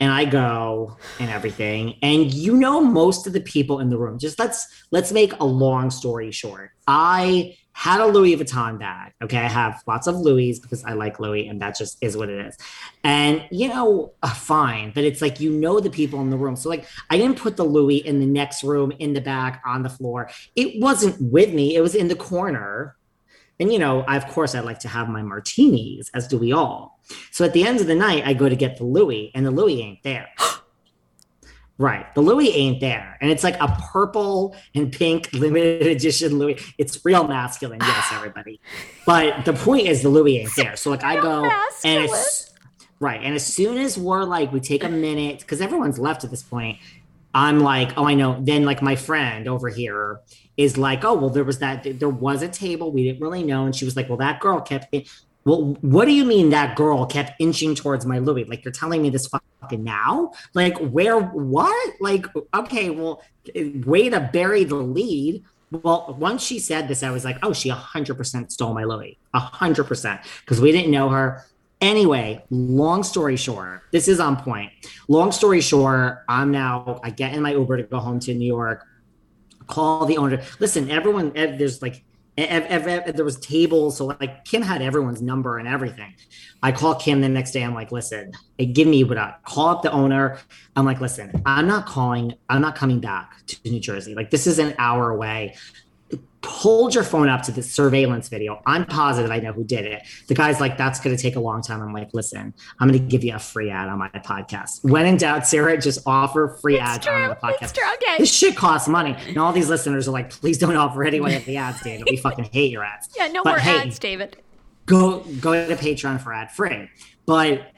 And I go and everything, and you know most of the people in the room. Just let's let's make a long story short. I had a Louis Vuitton bag. Okay, I have lots of Louis because I like Louis, and that just is what it is. And you know, uh, fine, but it's like you know the people in the room. So like, I didn't put the Louis in the next room, in the back, on the floor. It wasn't with me. It was in the corner. And you know, I, of course, I like to have my martinis, as do we all. So at the end of the night, I go to get the Louis, and the Louis ain't there. right, the Louis ain't there, and it's like a purple and pink limited edition Louis. It's real masculine, yes, everybody. But the point is, the Louis ain't there. So like, I go and it's right, and as soon as we're like, we take a minute because everyone's left at this point. I'm like, oh, I know. Then like my friend over here is like, oh, well, there was that, there was a table we didn't really know, and she was like, well, that girl kept. Well, what do you mean that girl kept inching towards my Louis? Like you're telling me this fucking now? Like where? What? Like okay, well, way to bury the lead. Well, once she said this, I was like, oh, she 100% stole my Louis, 100%, because we didn't know her. Anyway, long story short, this is on point. Long story short, I'm now, I get in my Uber to go home to New York, call the owner. Listen, everyone, eh, there's like, ev- ev- ev- there was tables. So like Kim had everyone's number and everything. I call Kim the next day. I'm like, listen, eh, give me what up. Call up the owner. I'm like, listen, I'm not calling, I'm not coming back to New Jersey. Like this is an hour away hold your phone up to the surveillance video. I'm positive I know who did it. The guy's like, that's going to take a long time. I'm like, listen, I'm going to give you a free ad on my podcast. When in doubt, Sarah, just offer free ads on the podcast. It's true. Okay. This shit costs money. And all these listeners are like, please don't offer anyone the ads, David. We fucking hate your ads. Yeah, no But more hey, ads, David. Go go to Patreon for ad free. But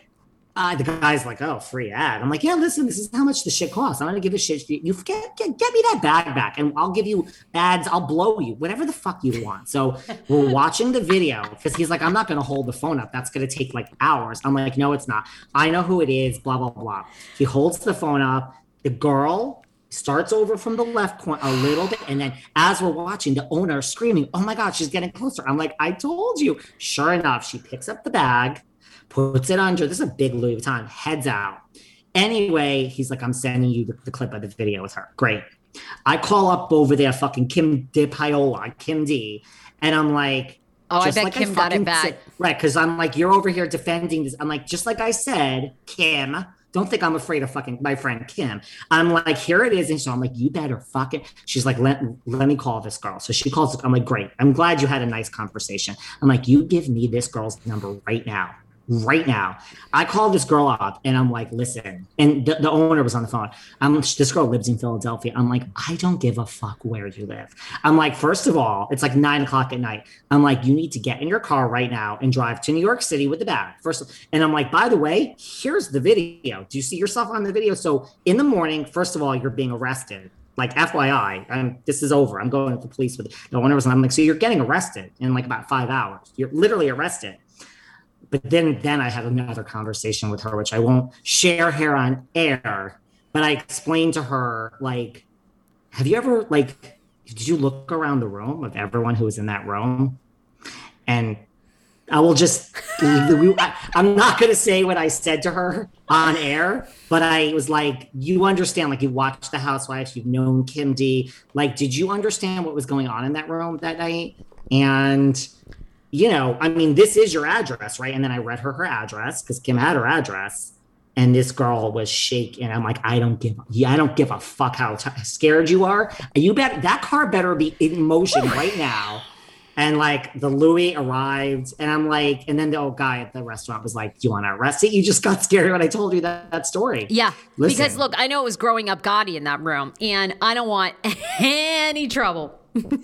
uh, the guy's like, oh, free ad. I'm like, yeah, listen, this is how much the shit costs. I'm gonna give a shit. You get, get get me that bag back, and I'll give you ads. I'll blow you, whatever the fuck you want. So we're watching the video because he's like, I'm not gonna hold the phone up. That's gonna take like hours. I'm like, no, it's not. I know who it is. Blah blah blah. He holds the phone up. The girl starts over from the left corner a little bit and then as we're watching the owner screaming oh my god she's getting closer i'm like i told you sure enough she picks up the bag puts it under this is a big louis vuitton heads out anyway he's like i'm sending you the, the clip of the video with her great i call up over there fucking kim DePaola, kim d and i'm like Oh, I bet like Kim got it back. said- right because i'm like you're over here defending this i'm like just like i said kim don't think I'm afraid of fucking my friend Kim. I'm like, here it is. And so I'm like, you better fucking. She's like, let, let me call this girl. So she calls. I'm like, great. I'm glad you had a nice conversation. I'm like, you give me this girl's number right now. Right now. I call this girl up and I'm like, listen. And the, the owner was on the phone. I'm this girl lives in Philadelphia. I'm like, I don't give a fuck where you live. I'm like, first of all, it's like nine o'clock at night. I'm like, you need to get in your car right now and drive to New York City with the bag. First, and I'm like, by the way, here's the video. Do you see yourself on the video? So in the morning, first of all, you're being arrested. Like FYI, I'm, this is over. I'm going to the police with the owner was. I'm like, so you're getting arrested in like about five hours. You're literally arrested. But then, then I had another conversation with her, which I won't share here on air. But I explained to her, like, have you ever like, did you look around the room of everyone who was in that room? And I will just, I, I'm not going to say what I said to her on air, but I was like, you understand, like, you watched The Housewives, you've known Kim D. Like, did you understand what was going on in that room that night? And, you know, I mean, this is your address, right? And then I read her her address because Kim had her address. And this girl was shaking. I'm like, I don't give, yeah, I don't give a fuck how t- scared you are. You bet that car better be in motion right now and like the Louis arrived, and I'm like, and then the old guy at the restaurant was like, "Do you want to arrest it?" You just got scared when I told you that, that story. Yeah. Listen. Because look, I know it was growing up Gotti in that room, and I don't want any trouble.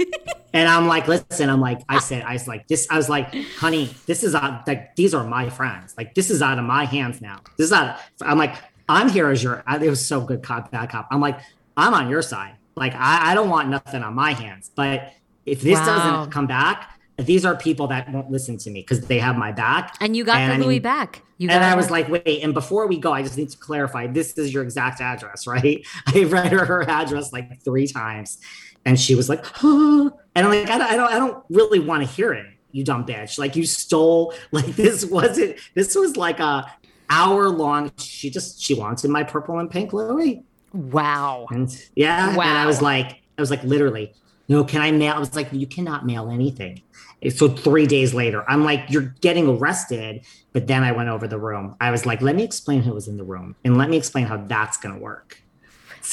And I'm like, listen, I'm like, I said, I was like, this, I was like, honey, this is out, like, these are my friends. Like, this is out of my hands now. This is out. I'm like, I'm here as your. It was so good, cop bad cop. I'm like, I'm on your side. Like I, I don't want nothing on my hands. But if this Wow. doesn't come back, these are people that won't listen to me because they have my back. And you got And the I mean- Louis back. You got And I was like, wait, and before we go, I just need to clarify this is your exact address, right? I read her, her address like three times. And she was like, huh. and I'm like, I don't, I don't, I don't really want to hear it, you dumb bitch. Like you stole, like this wasn't, this was like a hour long. She just, she wanted my purple and pink Louis. wow. And yeah. Wow. And I was like, I was like, literally, no, can I mail? I was like, you cannot mail anything. So three days later, I'm like, you're getting arrested. But then I went over the room. I was like, let me explain who was in the room and let me explain how that's going to work.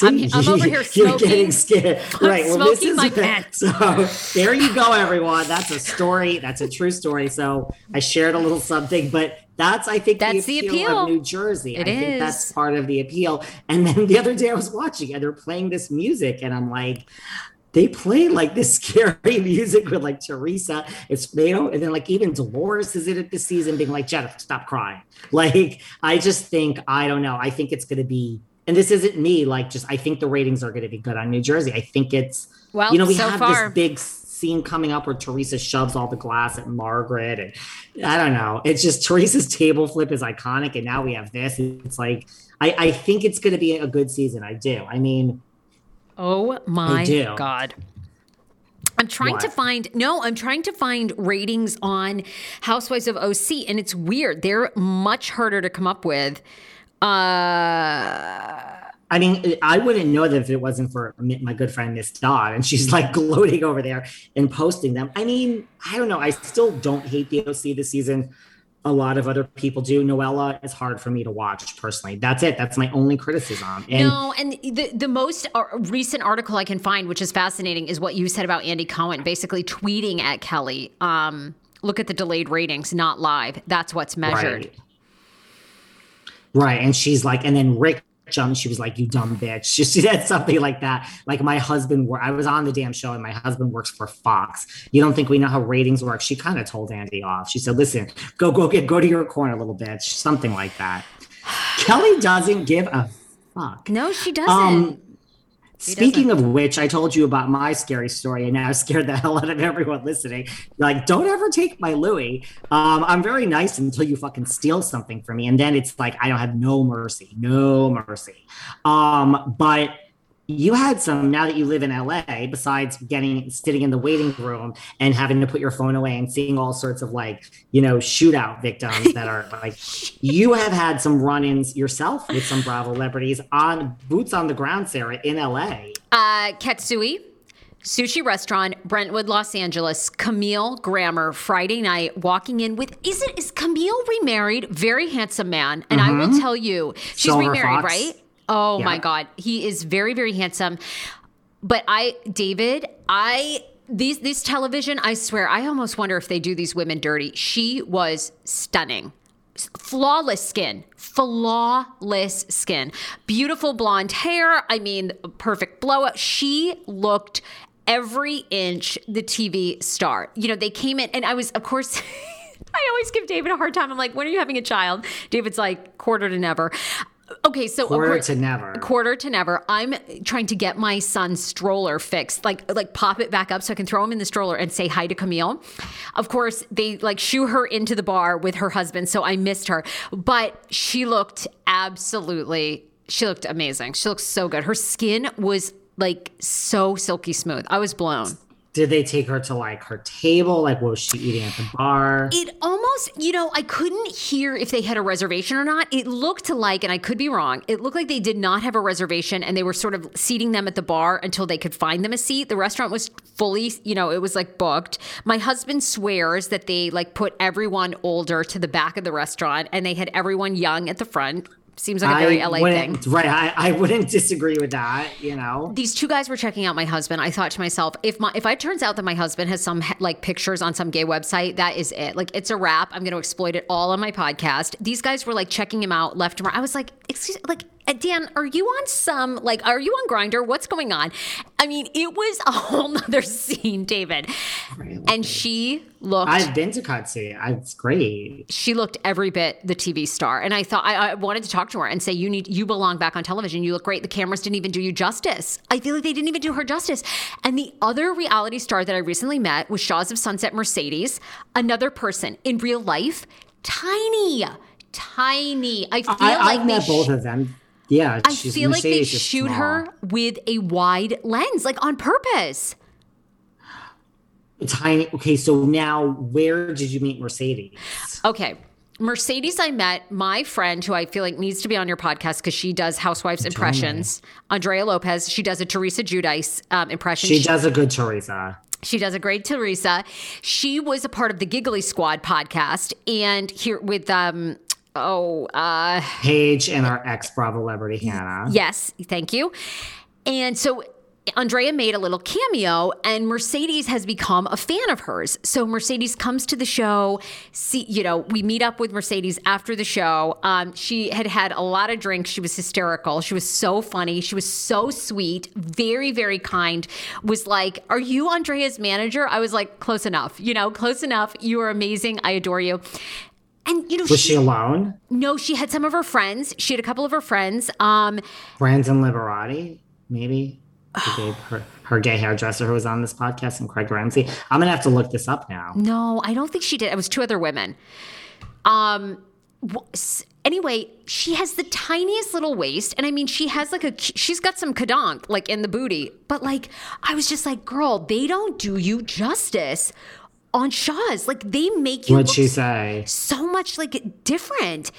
I'm- I'm over here You're smoking. getting scared. I'm right. Well, this is so there you go, everyone. That's a story. That's a true story. So I shared a little something, but that's I think That's the the appeal, appeal. of New Jersey. It I think that's part of the appeal. And then the other day I was watching and they're playing this music, and I'm like, they play like this scary music with like Teresa. It's they don't, and then like even Dolores is in it this season, being like, Jennifer, stop crying. Like, I just think I don't know. I think it's gonna be, and this isn't me. Like, just I think the ratings are gonna be good on New Jersey. I think it's Well, you know, we so have far. this big scene coming up where Teresa shoves all the glass at Margaret, and I don't know. It's just Teresa's table flip is iconic, and now we have this. It's like I, I think it's going to be a good season. I do. I mean, Oh my god. I'm trying to find no, I'm trying to find ratings on Housewives of OC and it's weird. They're much harder to come up with. Uh I mean, I wouldn't know that if it wasn't for my good friend Miss Dodd, and she's like gloating over there and posting them. I mean, I don't know. I still don't hate the OC this season. A lot of other people do. Noella is hard for me to watch personally. That's it. That's my only criticism. And no, and the the most uh, recent article I can find, which is fascinating, is what you said about Andy Cohen, basically tweeting at Kelly. Um, look at the delayed ratings, not live. That's what's measured. Right. Right. And she's like, and then Rick jumped. She was like, you dumb bitch. She said something like that. Like, my husband, wor- I was on the damn show and my husband works for Fox. You don't think we know how ratings work? She kind of told Andy off. She said, listen, go, go get, go to your corner, little bitch. Something like that. Kelly doesn't give a fuck. No, she doesn't. Um, Speaking of which, I told you about my scary story, and now scared the hell out of everyone listening. Like, don't ever take my Louis. Um, I'm very nice until you fucking steal something from me, and then it's like I don't have no mercy, no mercy. Um, but you had some now that you live in LA. Besides getting sitting in the waiting room and having to put your phone away and seeing all sorts of like you know shootout victims that are like you have had some run-ins yourself with some Bravo celebrities on boots on the ground, Sarah, in LA. Uh, Katsuya, sushi restaurant, Brentwood, Los Angeles. Camille Grammer, Friday night, walking in with is it is Camille remarried? Very handsome man, and I will tell you, she's Silver remarried, Fox. right? Oh my God, he is very very handsome. But I, David, I. These, these television, I swear, I almost wonder if they do these women dirty. She was stunning. Flawless skin. Flawless skin. Beautiful blonde hair. I mean perfect blowout she looked every inch the tv star. You know they came in and i was of course i always give david a hard time. I'm like when are you having a child? David's like quarter to never okay so Quarter to never. quarter to never i'm trying to get my son's stroller fixed like like pop it back up so i can throw him in the stroller and say hi to camille. Of course they like shoo her into the bar with her husband so i missed her. But she looked absolutely she looked amazing. She looked so good. Her skin was like so silky smooth. I was blown Did they take her to like her table? Like, what was she eating at the bar? It almost, you know, I couldn't hear if they had a reservation or not. It looked like, and I could be wrong, it looked like they did not have a reservation and they were sort of seating them at the bar until they could find them a seat. The restaurant was fully, you know, it was like booked. My husband swears that they like put everyone older to the back of the restaurant and they had everyone young at the front. Seems like a very LA thing. Right. I, I wouldn't disagree with that, you know? these two guys were checking out my husband. I thought to myself, if my if it turns out that my husband has some like pictures on some gay website, that is it. Like it's a wrap. I'm going to exploit it all on my podcast. These guys were like checking him out left and right. I was like, excuse, like Dan, are you on some like are you on Grindr? What's going on? I mean, it was a whole nother scene, David. And she looked I've been to Katsuya. It's great. she looked every bit the TV star. And I thought I, I wanted to talk to her and say, You need you belong back on television. You look great. The cameras didn't even do you justice. I feel like they didn't even do her justice. And the other reality star that I recently met was Shahs of Sunset Mercedes, another person in real life, tiny. Tiny. I feel I, like I've met both of them. Yeah, I feel like they shoot small. her with a wide lens, like on purpose. tiny. Okay, so now where did you meet Mercedes? Okay. Mercedes, I met my friend who I feel like needs to be on your podcast because she does Housewives impressions. Andrea Lopez. She does a Teresa Giudice um, impression. She does a good Teresa. She does a great Teresa. She was a part of the Giggly Squad podcast, and here with um oh uh Paige and our ex Bravo celebrity Hannah. yes, thank you. And so Andrea made a little cameo, and Mercedes has become a fan of hers. So Mercedes comes to the show. See, you know, we meet up with Mercedes after the show. Um, she had had a lot of drinks. She was hysterical. She was so funny. She was so sweet, very, very kind. Was like, "Are you Andrea's manager?" I was like, "Close enough. You know, close enough. You are amazing. I adore you." And you know, Was she alone? no, she had some of her friends. She had a couple of her friends. Um, Brandon Liberati, maybe. Gave her, her gay hairdresser who was on this podcast and Craig Ramsey. I'm gonna have to look this up now. No, I don't think she did. It was two other women. Um. Anyway, she has the tiniest little waist, and I mean, she has like a she's got some kadonk like in the booty, but like I was just like, girl, they don't do you justice on Shahs. Like they make you What'd she say? so much like different.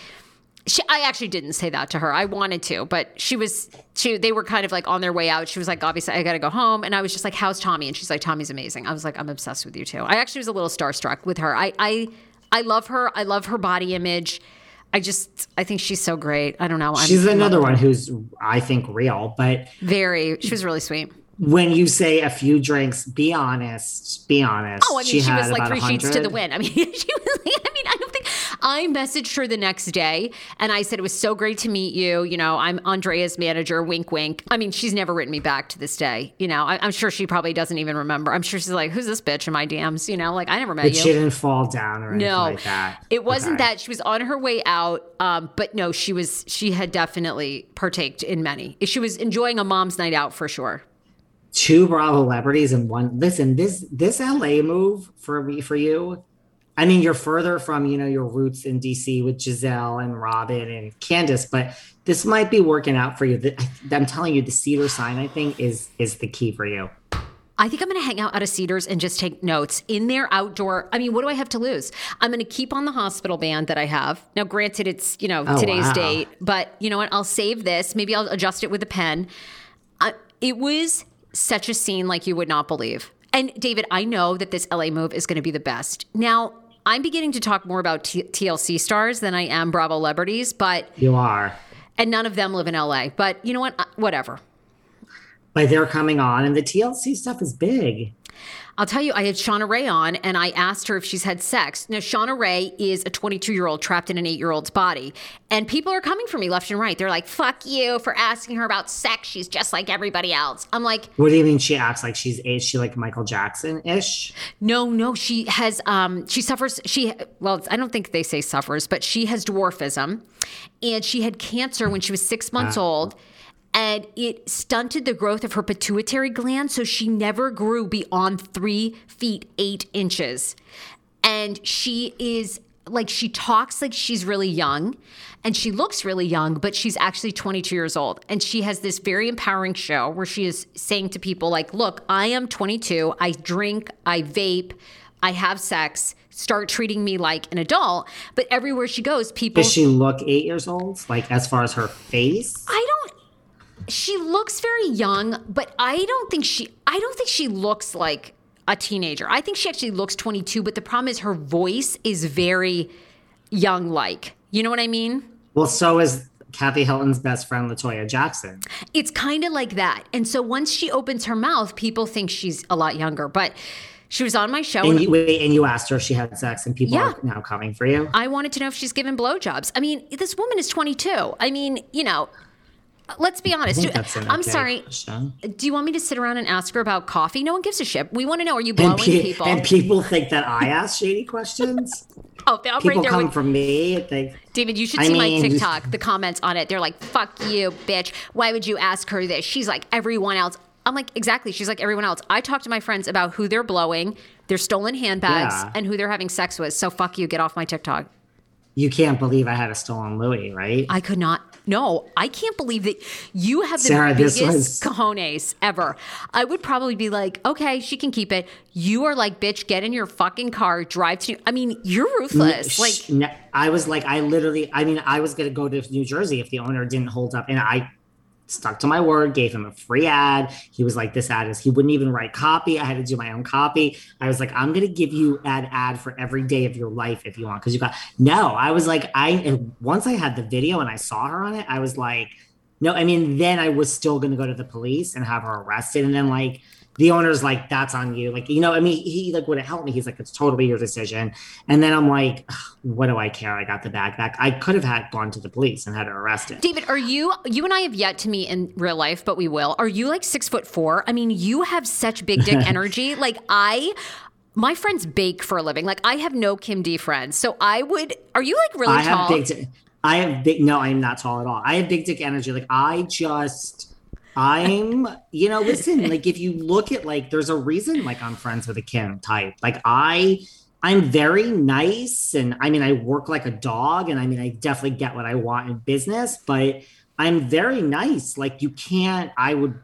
She, I actually didn't say that to her. I wanted to, but she was she. They were kind of like on their way out. She was like, obviously, I got to go home, and I was just like, "How's Tommy?" And she's like, "Tommy's amazing." I was like, "I'm obsessed with you too." I actually was a little starstruck with her. I I I love her. I love her body image. I just I think she's so great. I don't know. I'm She's another one who's I think real, but very. She was really sweet. When you say a few drinks, be honest. Be honest. Oh, I mean, she, had was like three sheets to the wind. I mean, she was. I mean, I don't think I messaged her the next day and I said it was so great to meet you. You know, I'm Andrea's manager. Wink, wink. I mean, she's never written me back to this day. You know, I, I'm sure she probably doesn't even remember. I'm sure she's like, "Who's this bitch in my DMs?" You know, like I never met But you. she didn't fall down or anything no, like that. it wasn't Okay. that. She was on her way out, um, but no, she was. She had definitely partaked in many. She was enjoying a mom's night out for sure. Two Bravo celebrities in one. Listen, this this LA move for me for you. I mean, you're further from you know your roots in DC with Gizelle and Robin and Candace, but this might be working out for you. I'm telling you, the Cedars-Sinai I think is is the key for you. I think I'm going to hang out out of Cedars and just take notes in their outdoor. I mean, what do I have to lose? I'm going to keep on the hospital band that I have. Now, granted, it's, you know, Oh, today's wow. date, but you know what? I'll save this. Maybe I'll adjust it with a pen. I, it was such a scene like you would not believe. And David, I know that this LA move is going to be the best. Now, I'm beginning to talk more about T- TLC stars than I am Bravo celebrities, but, You are. and none of them live in LA. But you know what? Whatever. But they're coming on, and the TLC stuff is big. I'll tell you, I had Shauna Rae on and I asked her if she's had sex. Now, Shauna Rae is a 22 year old trapped in an eight year old's body. And people are coming for me left and right. They're like, fuck you for asking her about sex. She's just like everybody else. I'm like, What do you mean she acts like she's is she like Michael Jackson ish? no, no, she has, um, she suffers, she, well, I don't think they say suffers, but she has dwarfism. And she had cancer when she was six months old. And it stunted the growth of her pituitary gland. So she never grew beyond three feet, eight inches. And she is like, she talks like she's really young and she looks really young, but she's actually 22 years old. And she has this very empowering show where she is saying to people, like, look, I am 22. I drink, I vape, I have sex. Start treating me like an adult. But everywhere she goes, people. Does she look eight years old? Like as far as her face? I don't. She looks very young, but I don't think she. I don't think she looks like a teenager. I think she actually looks 22. But the problem is her voice is very young. Like you know what I mean? Well, so is Kathy Hilton's best friend La Toya Jackson. It's kind of like that. And so once she opens her mouth, people think she's a lot younger. But she was on my show. And you, wait, and you asked her if she had sex, and people Yeah. are now coming for you. I wanted to know if she's given blowjobs. I mean, this woman is 22. I mean, you know, let's be honest. I think Do- that's an I'm okay sorry. question. Do you want me to sit around and ask her about coffee? No one gives a shit. We want to know: Are you blowing And, pe- people? and people think that I ask shady questions. oh, right People there come with- from me. They, David, you should I see my TikTok. The comments on it, they're like, "Fuck you, bitch. Why would you ask her this? She's like everyone else." I'm like, exactly. She's like everyone else. I talk to my friends about who they're blowing, their stolen handbags, Yeah. and who they're having sex with. So fuck you. Get off my TikTok. you can't believe I had a stolen Louis, right? I could not. No, I can't believe that you have the Sarah, biggest was- cojones ever. I would probably be like, okay, she can keep it. You are like, bitch, get in your fucking car, drive to. I mean, you're mm, ruthless. Like, I was like, I literally, I mean, I was going to go to New Jersey if the owner didn't hold up. And I stuck to my word, gave him a free ad. He was like, this ad is, he wouldn't even write copy. I had to do my own copy. I was like, I'm going to give you ad ad for every day of your life if you want. Cause you got, no, I was like, I, once I had the video and I saw her on it, I was like, no, I mean, then I was still going to go to the police and have her arrested. And then like, the owner's like, that's on you. Like, you know, I mean, he like would have helped me. He's like, it's totally your decision. And then I'm like, what do I care? I got the bag back. I could have had gone to the police and had her arrested. David, are you? You and I have yet to meet in real life, but we will. Are you like six foot four? I mean, you have such big dick energy. Like I. My friends bake for a living. Like I have no Kim D friends, so I would. Are you like really I tall? have big. T- I have big. No, I am not tall at all. I have big dick energy. Like I just. I'm, you know, listen, like if you look at like there's a reason like I'm friends with a Kim type. Like I I'm very nice and I mean I work like a dog and I mean I definitely get what I want in business, but I'm very nice. Like you can't I would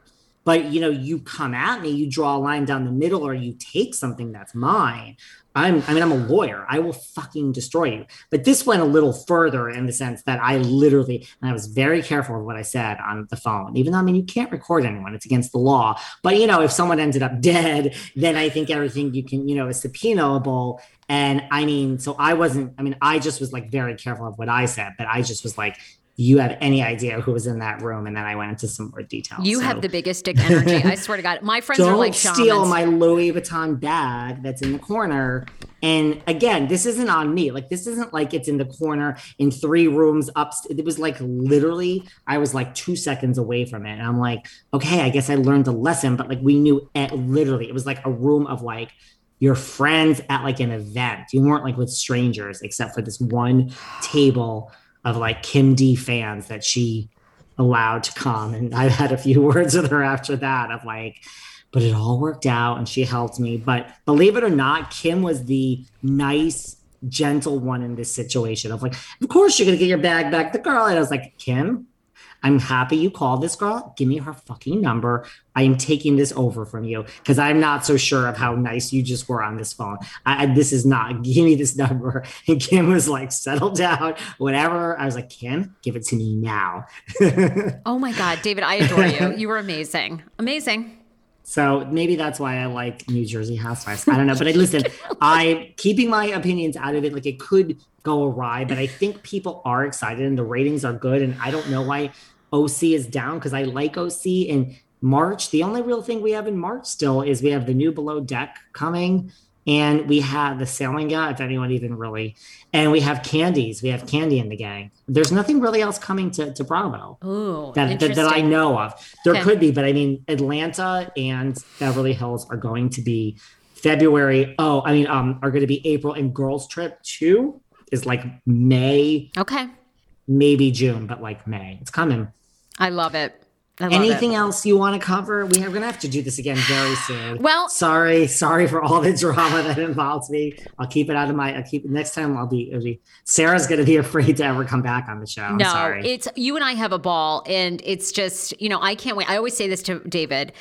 but you know, you come at me, you draw a line down the middle or you take something that's mine. I'm I mean I'm a lawyer. I will fucking destroy you. But this went a little further in the sense that I literally and I was very careful of what I said on the phone. Even though I mean you can't record anyone, it's against the law. But you know, if someone ended up dead, then I think everything you can, you know, is subpoenaable. And I mean, so I wasn't, I mean, I just was like very careful of what I said, but I just was like, you have any idea who was in that room? And then I went into some more detail. You So- have the biggest dick energy. I swear to God. My friends are don't like steal my Louis Vuitton bag that's in the corner. And again, this isn't on me. Like this isn't like it's in the corner in three rooms up. It was like literally, I was like two seconds away from it, and I'm like, okay, I guess I learned a lesson. But like we knew it literally, it was like a room of like your friends at like an event. You weren't like with strangers, except for this one table of like Kim D fans that she allowed to come. And I had a few words with her after that of like, but it all worked out and she helped me. But believe it or not, Kim was the nice, gentle one in this situation of like, of course you're gonna get your bag back. The girl, and I was like, Kim, I'm happy you called this girl. Give me her fucking number. I am taking this over from you because I'm not so sure of how nice you just were on this phone. I, I- this is not. Give me this number. And Kim was like, settle down, whatever. I was like, Kim, give it to me now. oh my God, David, I adore you. You were amazing. Amazing. So maybe that's why I like New Jersey Housewives. I don't know, but I listen. I'm keeping my opinions out of it. Like it could go awry, but I think people are excited and the ratings are good. And I don't know why OC is down because I like OC in March. The only real thing we have in March still is we have the new Below Deck coming, and we have the Sailing Yacht. If anyone even really, and we have Kandi's. We have Kandi in the gang. There's nothing really else coming to to Bravo Ooh, that, that, that I know of. There Okay. could be, but I mean, Atlanta and Beverly Hills are going to be February. Oh, I mean, um, are going to be April, and Girls Trip two is like May, Okay. maybe June, but like May. It's coming. I love it. I love Anything it. else you want to cover? We are going to have to do this again very soon. Well- sorry, sorry for all the drama that involves me. I'll keep it out of my. I'll keep next time. I'll be. It'll be Sarah's going to be afraid to ever come back on the show. I'm no, sorry. it's you and I have a ball, and it's just you know I can't wait. I always say this to David.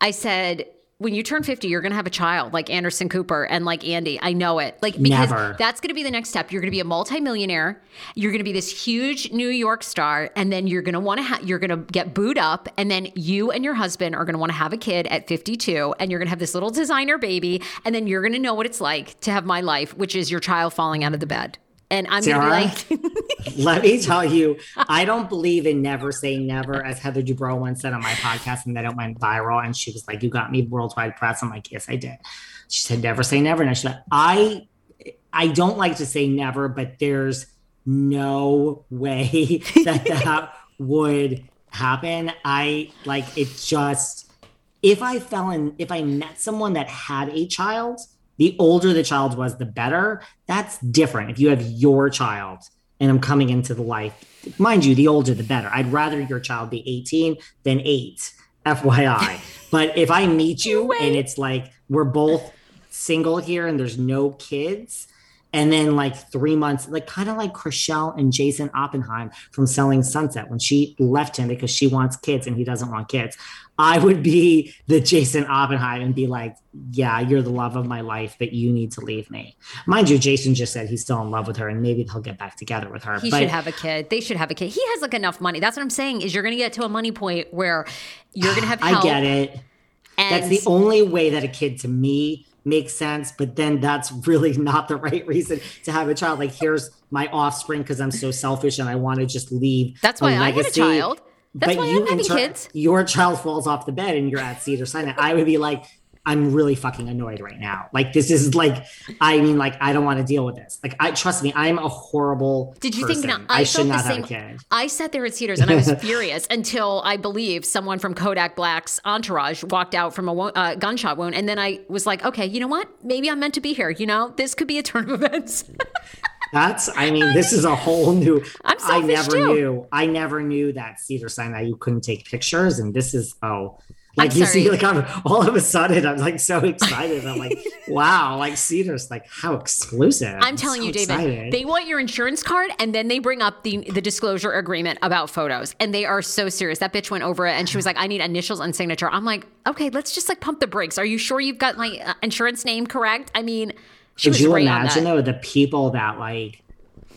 I said when you turn 50 you're going to have a child like Anderson Cooper and like Andy. I know it. Like because Never. that's going to be the next step. You're going to be a multimillionaire. You're going to be this huge New York star and then you're going to want to ha- you're going to get booed up and then you and your husband are going to want to have a kid at 52 and you're going to have this little designer baby and then you're going to know what it's like to have my life, which is your child falling out of the bed. And I'm going to be Sarah? like Let me tell you, I don't believe in never say never, as Heather Dubrow once said on my podcast, and then it went viral. And she was like, "You got me worldwide press." I'm like, "Yes, I did." She said, "Never say never." And I said, "I, I don't like to say never, but there's no way that that would happen. I like it just if I fell in if I met someone that had a child, the older the child was, the better. That's different. If you have your child and I'm coming into the life, mind you, the older the better. I'd rather your child be 18 than eight, FYI. but if I meet you and it's like we're both single here and there's no kids, and then like three months, like kind of like Chrishell and Jason Oppenheim from Selling Sunset when she left him because she wants kids and he doesn't want kids. I would be the Jason Oppenheim and be like, yeah, you're the love of my life, but you need to leave me. Mind you, Jason just said he's still in love with her and maybe they'll get back together with her. He but should have a kid. They should have a kid. He has like enough money. That's what I'm saying is you're going to get to a money point where you're going to have help. I get it. And That's the only way that a kid to me makes sense, but then that's really not the right reason to have a child. Like, here's my offspring because I'm so selfish and I want to just leave. That's why I had a child. That's why I'm you having inter- kids. Your child falls off the bed and you're at Cedar Sinai. I would be like, I'm really fucking annoyed right now. Like, this is like, I mean, like, I don't want to deal with this. Like, I trust me, I'm a horrible. Did you person. think no, I, I, should not the same? have a kid? I sat there at Cedars and I was furious until I believe someone from Kodak Black's entourage walked out from a wo- uh, gunshot wound, and then I was like, okay, you know what? Maybe I'm meant to be here. You know, this could be a turn of events. That's, I mean, this is a whole new. I'm I never too. knew. I never knew that Cedar Sinai you couldn't take pictures, and this is oh, like I'm you see, like I'm all of a sudden I'm like so excited. I'm like, wow, like Cedar's like how exclusive. I'm telling so you, David, excited. they want your insurance card and then they bring up the the disclosure agreement about photos. And they are so serious. That bitch went over it and she was like, I need initials and signature. I'm like, okay, let's just like pump the brakes. Are you sure you've got my uh, insurance name correct? I mean, Could you right imagine though the people that like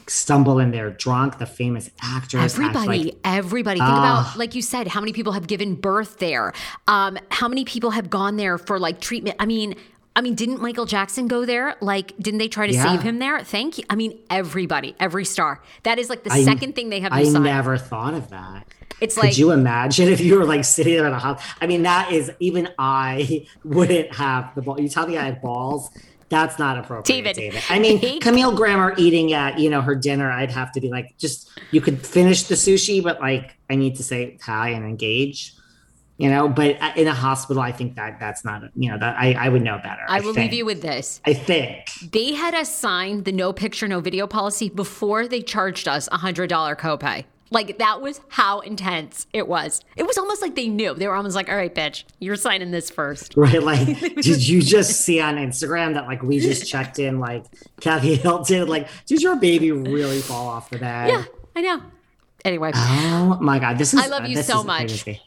stumble in there drunk, the famous actors, act Everybody, like, everybody. Think Ah. about, like you said, how many people have given birth there? Um, how many people have gone there for like treatment? I mean, I mean, didn't Michael Jackson go there? Like, didn't they try to Yeah. save him there? Thank you. I mean, everybody, every star. That is like the I- second thing they have I sign. never thought of that. it's like Could like you imagine if you were like sitting there at a house? I mean, that is even I wouldn't have the ball. You tell me I have balls. That's not appropriate, David, David. I mean, Camille Grammer eating at you know her dinner. I'd have to be like, just you could finish the sushi, but like I need to say hi and engage. You know, but uh, in a hospital, I think that that's not you know that I I would know better. I will think. leave you with this. I think. They had us sign the no picture, no video policy before they charged us a hundred dollar copay. Like that was how intense it was. It was almost like they knew. They were almost like, "All right, bitch, you're signing this first. Right, like, did you just see on Instagram that like we just checked in like Kathy Hilton? Like, did your baby really fall off the bed? Yeah, I know. Anyway, Oh my god, this is I love you so much. crazy.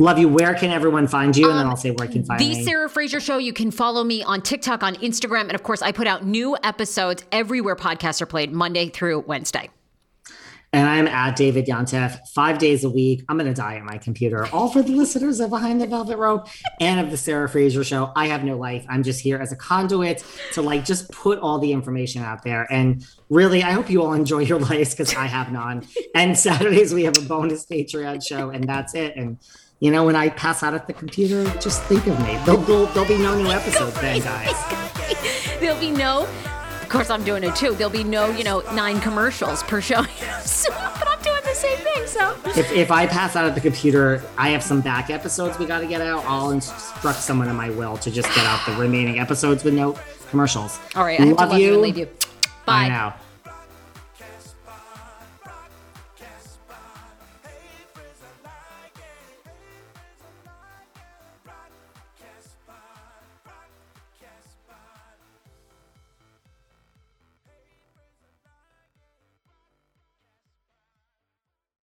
Love you. Where can everyone find you? And then um, I'll say where can find you. the me. Sarah Fraser Show. You can follow me on TikTok, on Instagram, and of course, I put out new episodes everywhere podcasts are played, Monday through Wednesday. And I'm at David Yontef five days a week. I'm gonna die at my computer. All for the listeners of Behind the Velvet Rope and of the Sarah Fraser Show. I have no life. I'm just here as a conduit to like just put all the information out there. And really, I hope you all enjoy your lives because I have none. And Saturdays we have a bonus Patreon show, and that's it. And you know, when I pass out at the computer, just think of me. There'll, there'll, there'll be no new episodes then, guys. There'll be no, of course, I'm doing it too. There'll be no, you know, nine commercials per show. So, but I'm doing the same thing. So, if, if I pass out at the computer, I have some back episodes we got to get out. I'll instruct someone in my will to just get out the remaining episodes with no commercials. all right, I have love to love you, you leave you. Bye. Bye now.